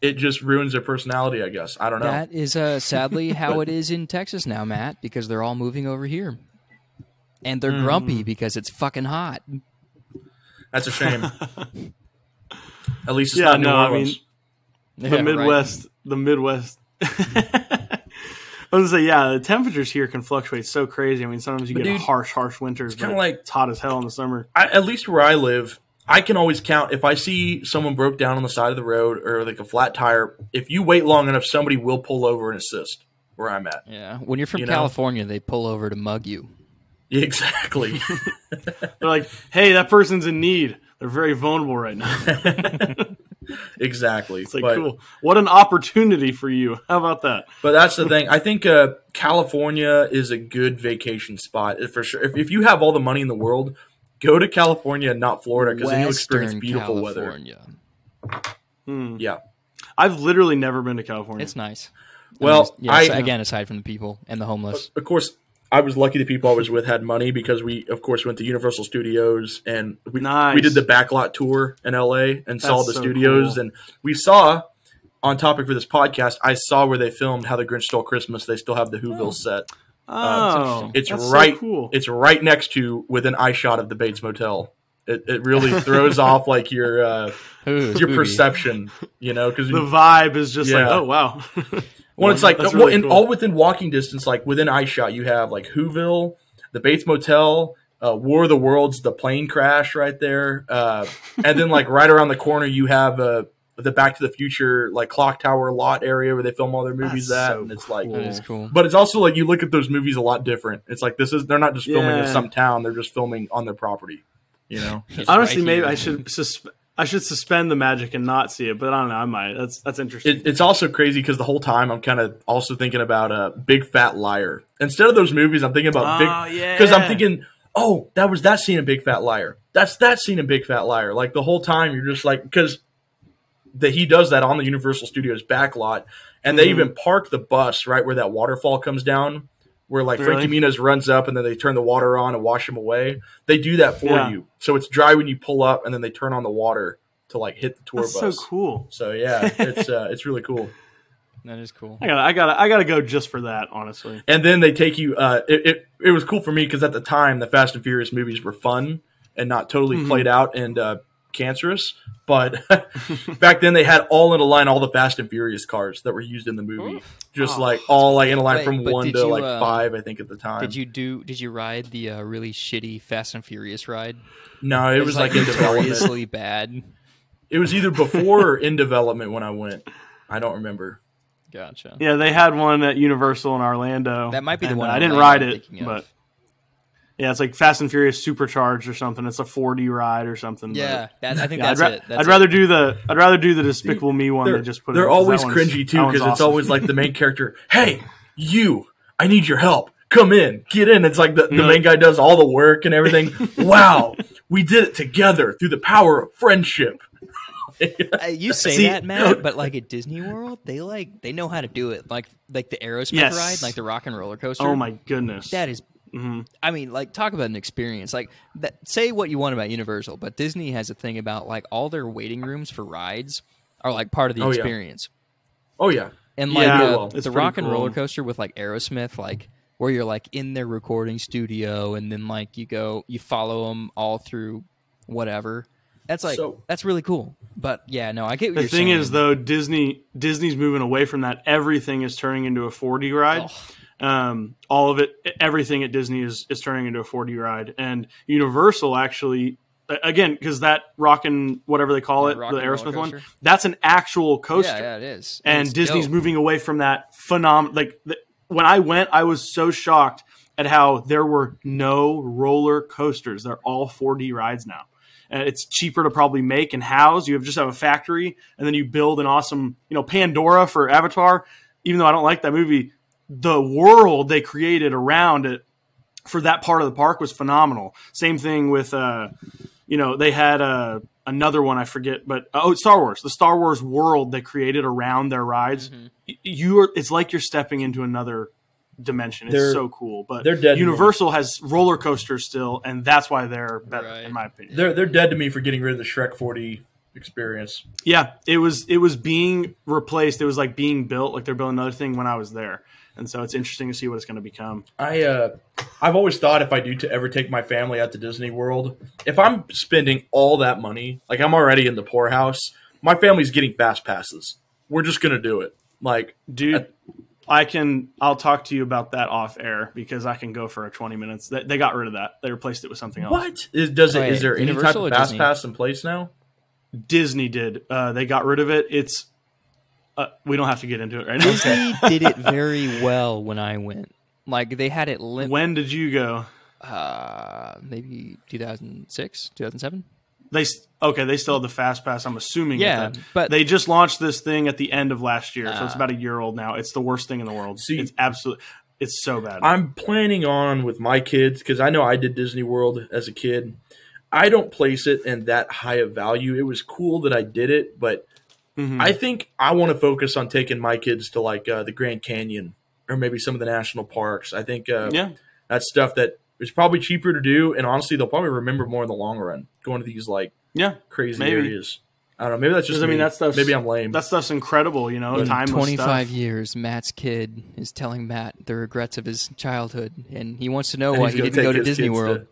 it just ruins their personality. I guess I don't know. That is uh, sadly how it is in Texas now, Matt, because they're all moving over here. And they're Mm. grumpy because it's fucking hot. That's a shame. At least it's Yeah, not New no, I Orleans. mean, Yeah, the right. Midwest, the Midwest. I was gonna say, yeah, the temperatures here can fluctuate so crazy. I mean, sometimes you But get dude, harsh, harsh winters. kinda like- it's hot as hell in the summer. I, at least where I live, I can always count if I see someone broke down on the side of the road or like a flat tire. If you wait long enough, somebody will pull over and assist where I'm at. Yeah, when you're from You know? California, they pull over to mug you. Exactly. They're like, hey, that person's in need. They're very vulnerable right now. exactly. It's like, but, cool. What an opportunity for you. How about that? but that's the thing. I think uh, California is a good vacation spot for sure. If, if you have all the money in the world, go to California not Florida because then you'll experience Western beautiful weather. Hmm. Yeah. I've literally never been to California. It's nice. Well, yeah, I- again, aside from the people and the homeless. of course, I was lucky the people I was with had money because we, of course, went to Universal Studios and we, Nice. we did the backlot tour in LA and saw the so studios. cool. And we saw, on topic for this podcast, I saw where they filmed How the Grinch Stole Christmas. They still have the Whoville set. oh, It's that's so right. cool. It's right next to within eye shot of the Bates Motel. It, it really throws off like your uh, Ooh, your spooky. perception, you know, because the vibe is just like, oh wow. Well, it's like That's well, really in, cool. all within walking distance, like within eye shot, you have like Whoville, the Bates Motel, uh, War of the Worlds, the plane crash right there, uh, and then like right around the corner, you have uh, the Back to the Future like clock tower lot area where they film all their movies That's at, so and it's like. cool. That is cool. But it's also like you look at those movies a lot different. It's like this is they're not just filming in some town; they're just filming on their property. You know, It's Honestly, right maybe here. I should susp- I should suspend the magic and not see it, but I don't know. I might. That's that's interesting. it, it's also crazy because the whole time I'm kind of also thinking about uh, Big Fat Liar. Instead of those movies, I'm thinking about Oh, Big yeah. because I'm thinking, oh, that was that scene in Big Fat Liar. That's that scene in Big Fat Liar. Like the whole time, you're just like because that he does that on the Universal Studios back lot, and they Mhm. even park the bus right where that waterfall comes down. Where like Frankie Really? Muniz runs up and then they turn the water on and wash him away. They do that for Yeah. you, so it's dry when you pull up, and then they turn on the water to like hit the tour That's so cool. So yeah, it's uh, it's really cool. that is cool. I gotta I gotta I gotta go just for that. Honestly, And then they take you. Uh, it, it it was cool for me because at the time the Fast and Furious movies were fun and not totally Mhm. played out and uh, cancerous. But back then they had all in a line all the Fast and Furious cars that were used in the movie, just Oh. like all like in a line Wait, from one to you, like uh, five, I think at the time. Did you do? Did you ride the uh, really shitty Fast and Furious ride? No, it was like in development. notoriously bad. It was either before or in development when I went. I don't remember. Gotcha. yeah, they had one at Universal in Orlando. That might be the one. uh, I didn't ride I'm it, but. of. But yeah, it's like Fast and Furious Supercharged or something. It's a 4D ride or something. yeah, that, I think Yeah, I'd, that's ra- it. That's I'd it. rather do the I'd rather do the Despicable Me one They're, than just put. they're it, 'cause always cringy too one's because it's always like the main character. Hey, you! I need your help. Come in, get in. It's like the, the Yeah. main guy does all the work and everything. wow, we did it together through the power of friendship. Uh, you say See- that, Matt, but like at Disney World, they like they know how to do it. Like like the Aerosmith Yes. ride, like the Rock and Roller Coaster. Oh my goodness! that is. Mhm. I mean, like talk about an experience. Like that. Say what you want about Universal, but Disney has a thing about like all their waiting rooms for rides are like part of the Oh, yeah. experience. Oh yeah, And like Yeah, uh, it's the Rock and cool. Roller Coaster with like Aerosmith, like where you're like in their recording studio, and then like you go, you follow them all through whatever. That's like So- that's really cool. But yeah, no, I get what The thing saying. is, though, Disney Disney's moving away from that. Everything is turning into a 4D ride. Um, all of it, everything at Disney is is turning into a 4D ride, and Universal actually, again, because that rockin' whatever they call it, the Aerosmith one, that's an actual coaster. yeah, yeah, it is. and it's Disney's dope. moving away from that phenomenon. Like the, when I went, I was so shocked at how there were no roller coasters. They're all 4D rides now. And it's cheaper to probably make and house. You have just have a factory, and then you build an awesome, you know, Pandora for Avatar. Even though I don't like that movie, the world they created around it for that part of the park was phenomenal. Same thing with, uh, you know, they had uh, another one I forget, but oh, Star Wars, the Star Wars world they created around their rides. Mm-hmm. You are, it's like you're stepping into another dimension. It's They're- so cool. But they're dead. Universal has roller coasters still, and that's why they're better, Right. in my opinion. They're they're dead to me for getting rid of the Shrek 4D experience. Yeah, it was it was being replaced. It was like being built, like they're building another thing when I was there, and so it's interesting to see what it's going to become. I uh, I've always thought if I do to ever take my family out to Disney World, if I'm spending all that money, like I'm already in the poorhouse, my family's getting fast passes. We're just gonna do it. Like, dude i can i'll talk to you about that off air because i can go for a 20 minutes they, they got rid of that they replaced it with something else what is does it? Wait, Is there any type Universal of fast Disney? pass in place now? disney did uh, they got rid of it it's uh, we don't have to get into it right now Disney did it very well when I went. Like they had it lim- when did you go uh maybe 2006, 2007. they okay they still have the fast pass i'm assuming Yeah, that. but- they just launched this thing at the end of last year so it's about a year old now it's the worst thing in the world See- it's absolutely it's so bad I'm planning on with my kids because I know I did Disney World as a kid. I don't place it in that high of value. It was cool that I did it, but Mhm. I think I want to focus on taking my kids to like uh, the Grand Canyon or maybe some of the national parks. I think uh, yeah that's stuff that is probably cheaper to do, and honestly, they'll probably remember more in the long run. Going to these like yeah crazy Maybe. areas. I don't know. Maybe that's just. I mean, me. that stuff's- maybe I'm lame. that stuff's incredible you know In timeless 25 years, Matt's kid is telling Matt the regrets of his childhood, and he wants to know And why he didn't go to his Disney kids to- World.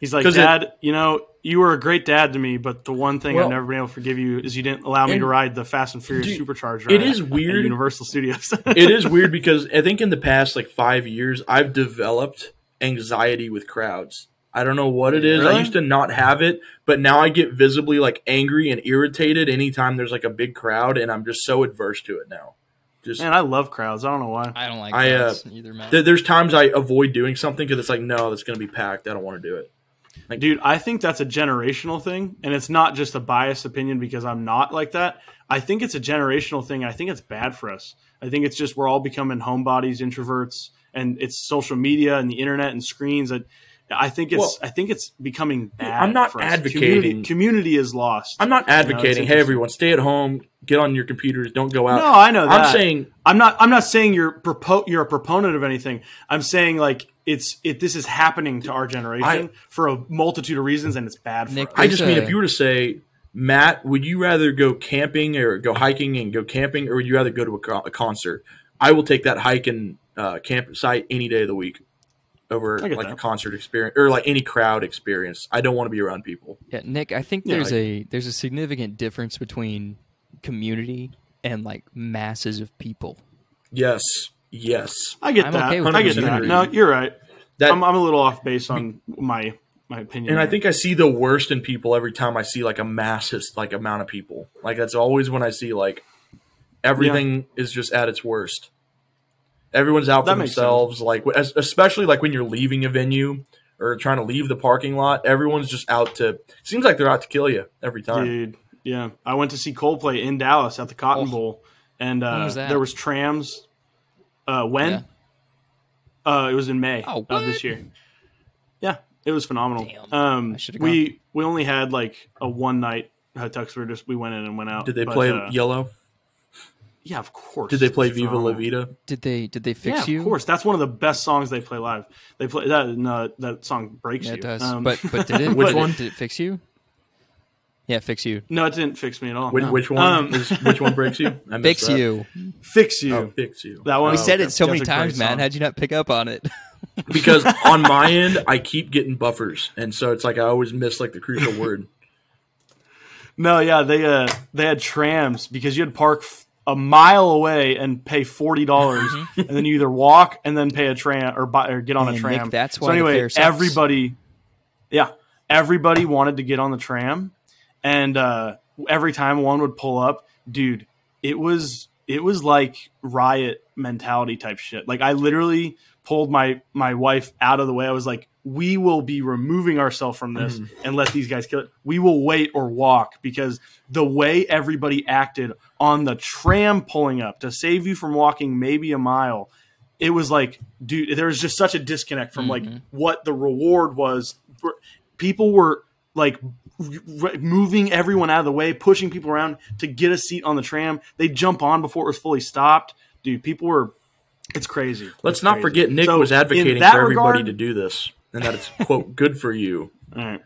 He's like, 'Cause it- Dad, you know, you were a great dad to me, but the one thing Well- I've never been able to forgive you is you didn't allow me to ride the Fast and Furious Dude, Supercharged it ride is at weird. Universal Studios. it is weird because I think in the past like five years, I've developed anxiety with crowds. I don't know what it is. I used to not have it, but now I get visibly like angry and irritated anytime there's like a big crowd, and I'm just so adverse to it now. Just Man, I love crowds. I don't know why. I don't like I, uh, either, Matt. there- there's times I avoid doing something because it's like no, that's going to be packed. I don't want to do it. Dude, I think that's a generational thing, and it's not just a biased opinion because I'm not like that. I think it's a generational thing, I think it's bad for us. I think it's just we're all becoming homebodies, introverts, and it's social media and the internet and screens. That I think it's Well, I think it's becoming bad. I'm not for us. advocating- Community, community is lost. I'm not advocating, hey everyone, stay at home, get on your computers, don't go out. No, I know that. I'm saying I'm not. I'm not saying you're propo- you're a proponent of anything. I'm saying like it's it. This is happening to our generation I- for a multitude of reasons, and it's bad for Nick, us. I just There's mean if you were to say, Matt, would you rather go camping or go hiking and go camping, or would you rather go to a, co- a concert? I will take that hike and uh, campsite any day of the week over I get like a concert experience or like any crowd experience. I don't want to be around people. Yeah, Nick, I think Yeah, there's like- a there's a significant difference between community and like masses of people. Yes, yes. I get I'm that. okay with I get that. agree. No, you're right. That I'm, I'm a little off base on my my opinion. and I think I see the worst in people every time I see like a massive like amount of people. Like that's always when I see like everything is just at its worst. Everyone's out for That makes themselves. Like especially like when you're leaving a venue or trying to leave the parking lot, everyone's just out to. Seems like they're out to kill you every time. dude. Yeah, I went to see Coldplay in Dallas at the Cotton Oh. Bowl, and uh, was there was trams. Uh, when? Yeah. Uh, it was in May Oh, of this year. Yeah, it was phenomenal. Damn. Um, I should've we we only had like a one night hot tux. We were just we went in and went out. Did they But, play uh, Yellow? Yeah, of course. Did they play It's Viva La. Vida? Did they did they Yeah, fix you? of course. That's one of the best songs they play live. They play that. No, that song breaks Yeah, you. it does. Um, but but did it? Which one? Did it fix you? Yeah, fix you. no, it didn't fix me at all. Which, no. which one? Um, is, which one breaks you? I Fix that. you. fix you. Oh, fix you. That one- We Oh, said okay. it so That's many times, man. How'd you not pick up on it? because on my end I keep getting buffers, and so it's like I always miss like the crucial word. No, yeah, they uh they had trams because you had to park f- a mile away and pay forty dollars, and then you either walk and then pay a tram or buy or get on a And, tram. Nick, that's so why So anyway, everybody, yeah, everybody wanted to get on the tram, and uh, every time one would pull up, dude, it was it was like riot mentality type shit. Like I literally pulled my my wife out of the way. I was like, we will be removing ourselves from this and let these guys kill it. We will wait or walk because the way everybody acted on the tram pulling up to save you from walking maybe a mile, it was like, dude, there was just such a disconnect from like what the reward was. People were like moving everyone out of the way, pushing people around to get a seat on the tram. They jump on before it was fully stopped. Dude, people were. It's crazy. Let's It's not crazy. forget Nick So, was advocating that for everybody regard- to do this, and that it's quote good for you. All right.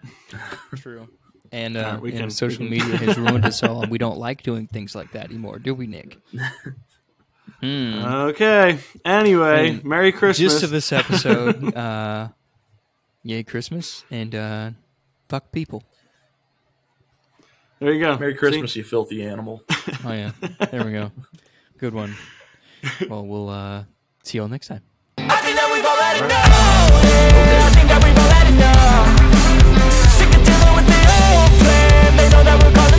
True. And, uh, Alright, we and can- social we can- media has ruined us all, and we don't like doing things like that anymore, do we, Nick? Hmm. Okay. Anyway, Mm. Merry Christmas. Just to this episode, uh, yay Christmas and uh, fuck people. There you go. Merry See? Christmas, you filthy animal. Oh yeah, there we go. Good one. Well, we'll uh, see you all next time. I think that we've already know. I think that we've already know. Sick of dealing with the old plan. They know that we're calling